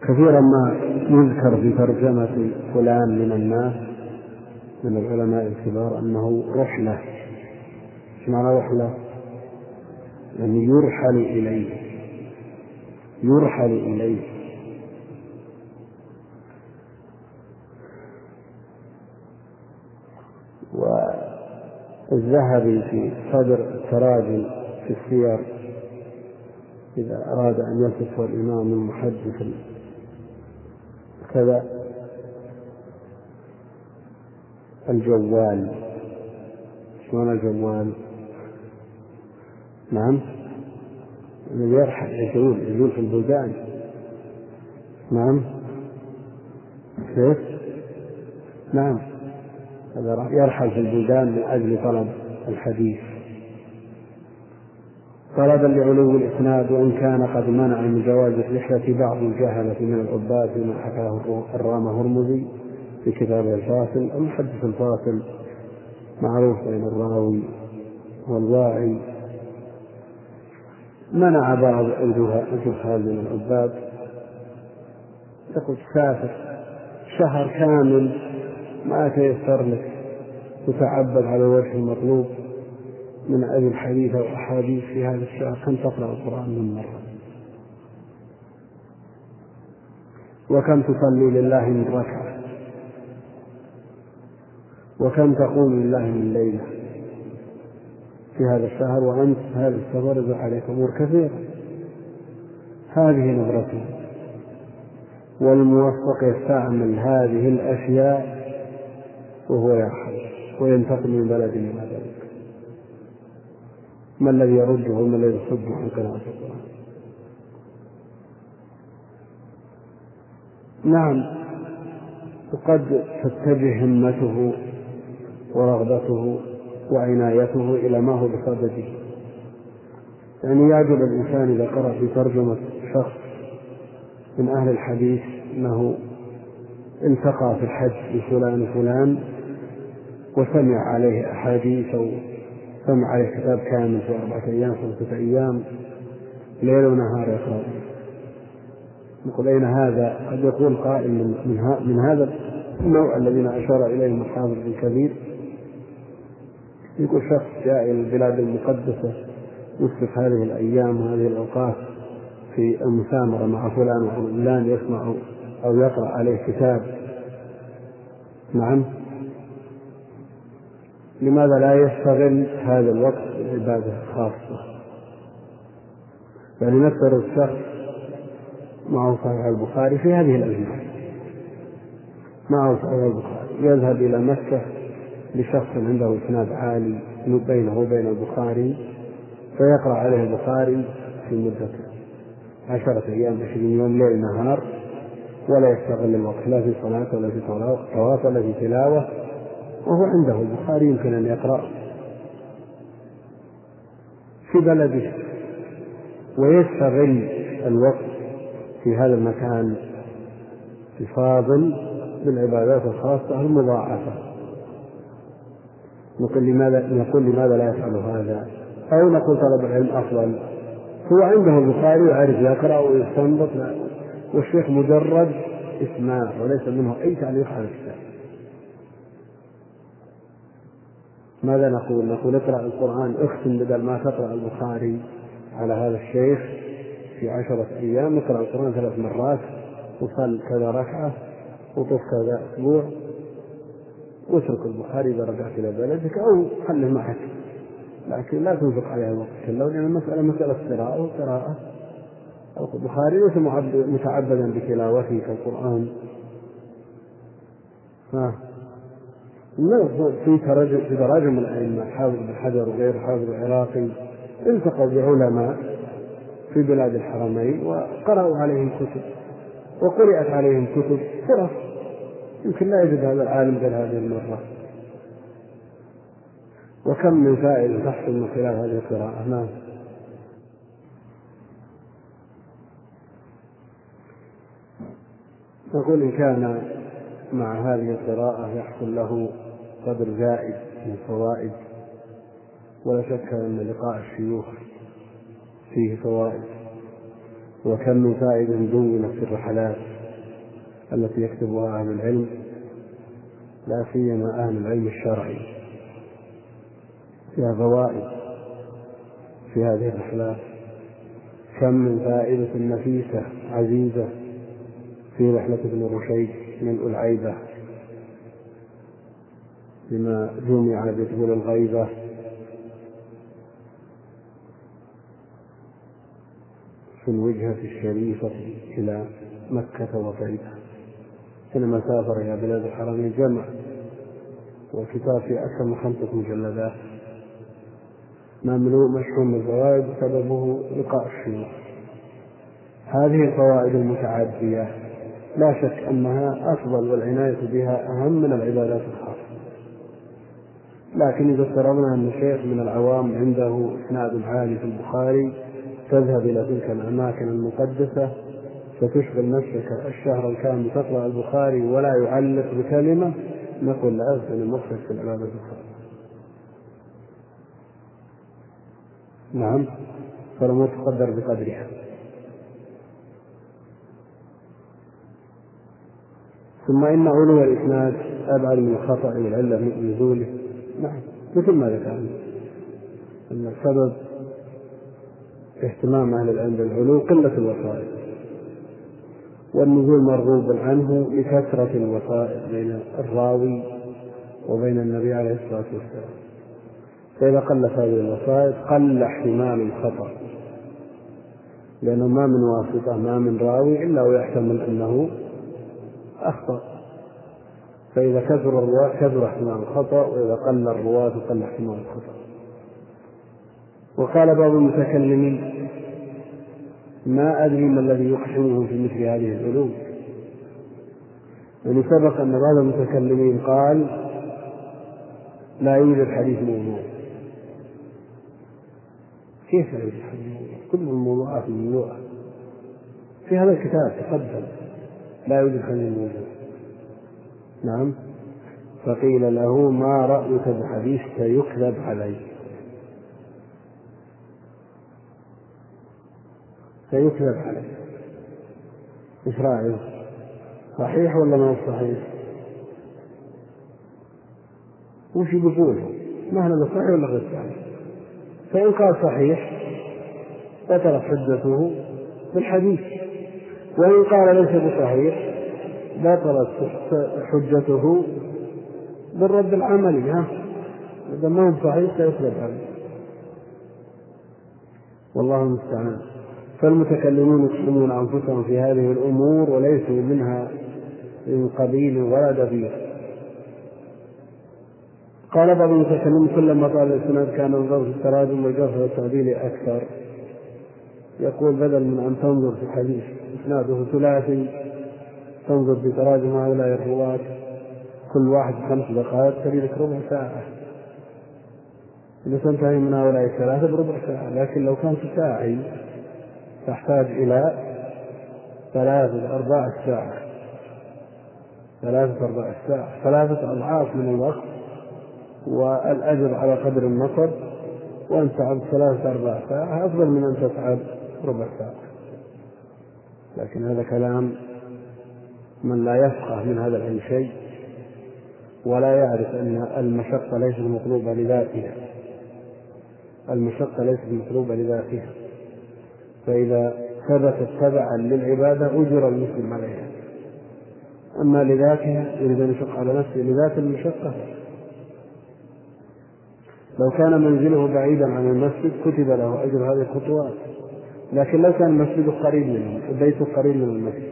A: كثيرا ما يذكر في ترجمة فلان من الناس من العلماء الكبار أنه رحلة. معنى رحلة؟ يعني يرحل إليه. يرحل إليه. والذهبي في صدر التراجم في السير إذا أراد أن يصف الإمام المحدث كذا. الجوال. شلون الجوال؟ نعم. الذي يرحل يجول يجول في البلدان. نعم. كيف؟ نعم. هذا يرحل في البلدان من أجل طلب الحديث. طلبا لعلو الإسناد وإن كان قد منع من جواز الرحلة بعض الجهلة من العباد فيما حكاه الرام هرمزي في كتابه الفاصل المحدث الفاصل معروف بين الراوي والواعي. منع بعض الجهال من العباد. تقول تسافر شهر كامل ما تيسر لك تتعبد على الوجه المطلوب. من أجل الحديث أو أحاديث في هذا الشهر كم تقرأ القرآن من مرة؟ وكم تصلي لله من ركعة؟ وكم تقوم لله من ليلة؟ في هذا الشهر وأنت هذا السفر عليك أمور كثيرة. هذه نظرته والموفق يستعمل هذه الأشياء وهو يرحل وينتقل من بلد إلى بلد. ما الذي يرده وما الذي يصده عن قراءة القرآن؟ نعم وقد تتجه همته ورغبته وعنايته إلى ما هو بصدده يعني يعجب الإنسان إذا قرأ في ترجمة شخص من أهل الحديث أنه التقى في الحج بفلان فلان وسمع عليه أحاديث أو سمع عليه كتاب كامل في أربعة أيام خمسة أيام ليل ونهار يقرأ. نقول أين هذا؟ قد يقول قائل من, من, من هذا النوع الذين أشار إليهم الحافظ الكبير يقول شخص جاء إلى البلاد المقدسة يصرف هذه الأيام وهذه الأوقات في المسامرة مع فلان وفلان يسمع أو يقرأ عليه كتاب. نعم. لماذا لا يستغل هذا الوقت بالعبادة الخاصة يعني نفترض الشخص معه صحيح البخاري في هذه الأزمنة. معه صحيح البخاري. يذهب إلى مكة لشخص عنده إسناد عالي بينه وبين البخاري فيقرأ عليه البخاري في مدة عشرة أيام عشرين يوم ليل نهار ولا يستغل الوقت لا في صلاة ولا في طواف ولا في تلاوة. وهو عنده البخاري يمكن أن يقرأ في بلده ويستغل الوقت في هذا المكان الفاضل بالعبادات الخاصة المضاعفة. نقول لماذا نقول لماذا لا يفعل هذا؟ أو نقول طلب العلم أفضل هو عنده البخاري ويعرف يقرأ ويستنبط والشيخ مجرد إسماع وليس منه أي تعليق على الكتاب ماذا نقول؟ نقول اقرأ القرآن اختم بدل ما تقرأ البخاري على هذا الشيخ في عشرة أيام اقرأ القرآن ثلاث مرات وصل كذا ركعة وطف كذا أسبوع واترك البخاري إذا رجعت إلى بلدك أو خله معك. لكن لا تنفق عليها الوقت كله لأن المسألة مسألة قراءة وقراءة البخاري ليس متعبدا بتلاوته كالقرآن. ها. في تراجم في تراجم الأئمة حافظ بن حجر وغير حافظ العراقي التقوا بعلماء في بلاد الحرمين وقرأوا عليهم كتب وقرأت عليهم كتب فرص يمكن لا يجد هذا العالم غير هذه المرة. وكم من فائدة تحصل من خلال هذه القراءة؟ نعم. نقول إن كان مع هذه القراءة يحصل له قدر زائد من الفوائد ولا شك أن لقاء الشيوخ فيه فوائد. وكم من فائدة دونت في الرحلات. التي يكتبها أهل العلم لا سيما أهل العلم الشرعي. فيها فوائد في هذه الرحلات كم من فائدة نفيسة عزيزة في رحلة ابن رشيد من العيبة بما جمع بطول الغيبة. في الوجهة الشريفة إلى مكة وطيبة حينما سافر إلى بلاد الحرمين جمع والكتاب في أكثر من خمسة مجلدات. مملوء مشحون بالفوائد سببه لقاء الشيوخ. هذه الفوائد المتعدية لا شك أنها أفضل والعناية بها أهم من العبادات الخاصة. لكن إذا افترضنا أن شيخ من العوام عنده إسناد عالي في البخاري تذهب إلى تلك الأماكن المقدسة فتشغل نفسك الشهر الكامل تقرأ البخاري ولا يعلق بكلمة نقول لا أذن المخرج في العبادة الخاصة. نعم فالأمور تقدر بقدرها. ثم إن علو الإسناد أبعد من الخطأ والعلة من نزوله. نعم مثل ما ذكرنا. أن السبب اهتمام أهل العلم بالعلو قلة الوسائل. والنزول مرغوب عنه لكثرة الوسائل بين الراوي وبين النبي عليه الصلاة والسلام. فإذا قلت هذه الوسائل قل احتمال الخطأ. لأنه ما من واسطة ما من راوي إلا ويحتمل أنه أخطأ. فإذا كثر الرواة كثر احتمال الخطأ وإذا قل الرواة قل احتمال الخطأ. وقال بعض المتكلمين ما أدري ما الذي يقحمهم في مثل هذه العلوم. يعني سبق أن بعض المتكلمين قال لا يوجد حديث موضوع. كيف لا يوجد حديث موضوع؟ كل الموضوعات ممنوعة في هذا الكتاب تقدم لا يوجد حديث موضوع. نعم. فقيل له ما رأيك بحديث سيكذب عليه سيكذب عليه إيش رايك صحيح ولا ما هو صحيح؟ وش بيقول ما هذا صحيح ولا غير صحيح. فإن قال صحيح بطلت حجته بالحديث. وإن قال ليس بصحيح بطلت حجته بالرد العملي ها؟ إذا ما هو صحيح سيكذب عليه والله المستعان. فالمتكلمون يقسمون أنفسهم في هذه الأمور وليسوا منها من قبيل ولا دبير. قال بعض المتكلمين كلما طال الإسناد كان النظر في التراجم والجرح والتعديل أكثر. يقول بدل من أن تنظر في الحديث إسناده ثلاثي تنظر في تراجم هؤلاء الرواة كل واحد خمس دقائق تبي لك ربع ساعة. إذا تنتهي من هؤلاء الثلاثة بربع ساعة لكن لو كانت ساعي تحتاج إلى ثلاثة أرباع الساعة ثلاثة أرباع الساعة ثلاثة أضعاف من الوقت والأجر على قدر النصب. وأن تعب ثلاثة أرباع ساعة أفضل من أن تتعب ربع ساعة. لكن هذا كلام من لا يفقه من هذا العلم شيء ولا يعرف أن المشقة ليست مطلوبة لذاتها. المشقة ليست مطلوبة لذاتها. فإذا ثبتت تبعا للعبادة أجر المسلم عليها. أما لذاتها يريد أن يشق على نفسه لذات المشقة. لو كان منزله بعيدا عن المسجد كتب له أجر هذه الخطوات. لكن لو كان المسجد قريب منه البيت قريب من المسجد.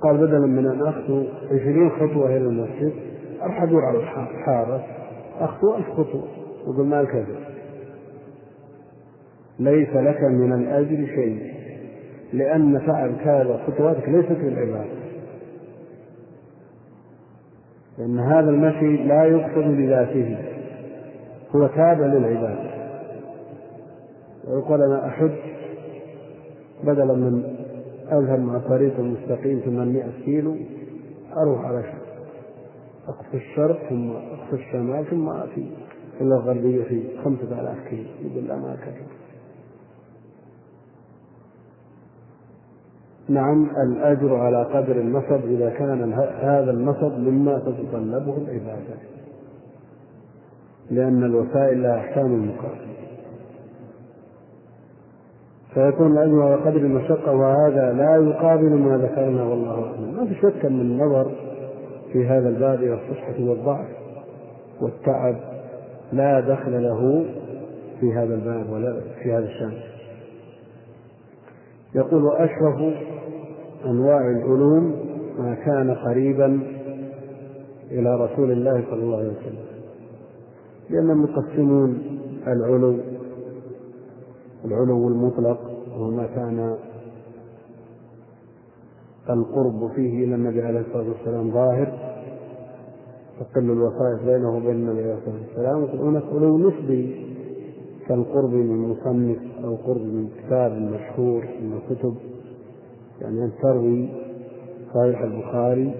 A: قال بدلا من أن أخطو عشرين خطوة إلى المسجد أروح أدور على الحارة. أخطو ألف خطوة. يقول ما الكذب. ليس لك من الأجر شيء لأن فعل هذا خطواتك ليست للعبادة لأن هذا المشي لا يقصد بذاته هو تابع للعبادة ويقول أنا أحج بدلا من أذهب مع الطريق المستقيم 800 كيلو أروح على شرق أقصى الشرق ثم أقصى الشمال ثم آتي إلى الغربية في خمسة آلاف كيلو. يقول لا ما كذب نعم الأجر على قدر النصب إذا كان هذا النصب مما تتطلبه العبادة لأن الوسائل لها أحكام المقابل. فيكون العلم على قدر المشقة وهذا لا يقابل ما ذكرنا والله أعلم. ما في شك أن النظر في هذا الباب إلى الصحة والضعف والتعب لا دخل له في هذا الباب ولا في هذا الشأن. يقول أشرف أنواع العلوم ما كان قريبا إلى رسول الله صلى الله عليه وسلم لأنهم يقسمون العلو العلو المطلق وهو ما كان القرب فيه إلى النبي عليه الصلاة والسلام ظاهر تقل الوسائط بينه وبين النبي عليه الصلاة والسلام هناك علو نسبي كالقرب من مصنف. أو قرب من كتاب مشهور من الكتب يعني أن تروي صحيح البخاري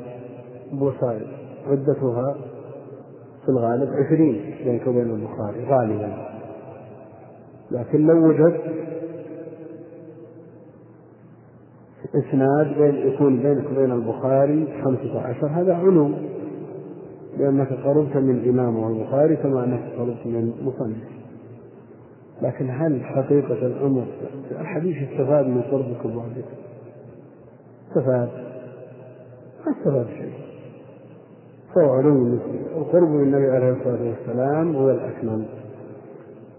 A: بوسائل عدتها في الغالب عشرين بينك وبين البخاري غالبا. لكن لو وجد إسناد بين يكون بينك وبين البخاري خمسة عشر هذا علو لأنك قربت من إمامه البخاري كما أنك قربت من مصنف لكن هل حقيقة الأمر الحديث استفاد من قربك وبعدك استفاد. ما استفاد شيء. فهو علو القرب من النبي عليه الصلاة والسلام هو الأكمل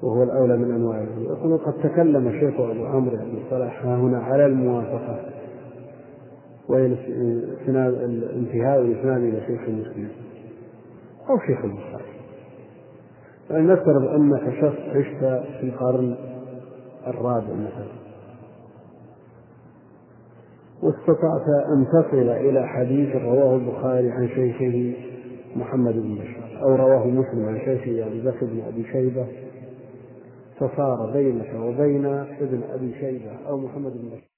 A: وهو الأولى من أنواع العلو يقول قد تكلم الشيخ أبو عمرو بن صلاح هنا على الموافقة. وهي الانتهاء الإسناد إلى شيخ مسلم أو شيخ البخاري يعني نفترض أنك شخص عشت في القرن الرابع مثلا. واستطعت أن تصل إلى حديث رواه البخاري عن شيخه محمد بن بشار أو رواه مسلم عن شيخه أبي بكر بن أبي شيبة فصار بينك وبين ابن أبي شيبة أو محمد بن بشار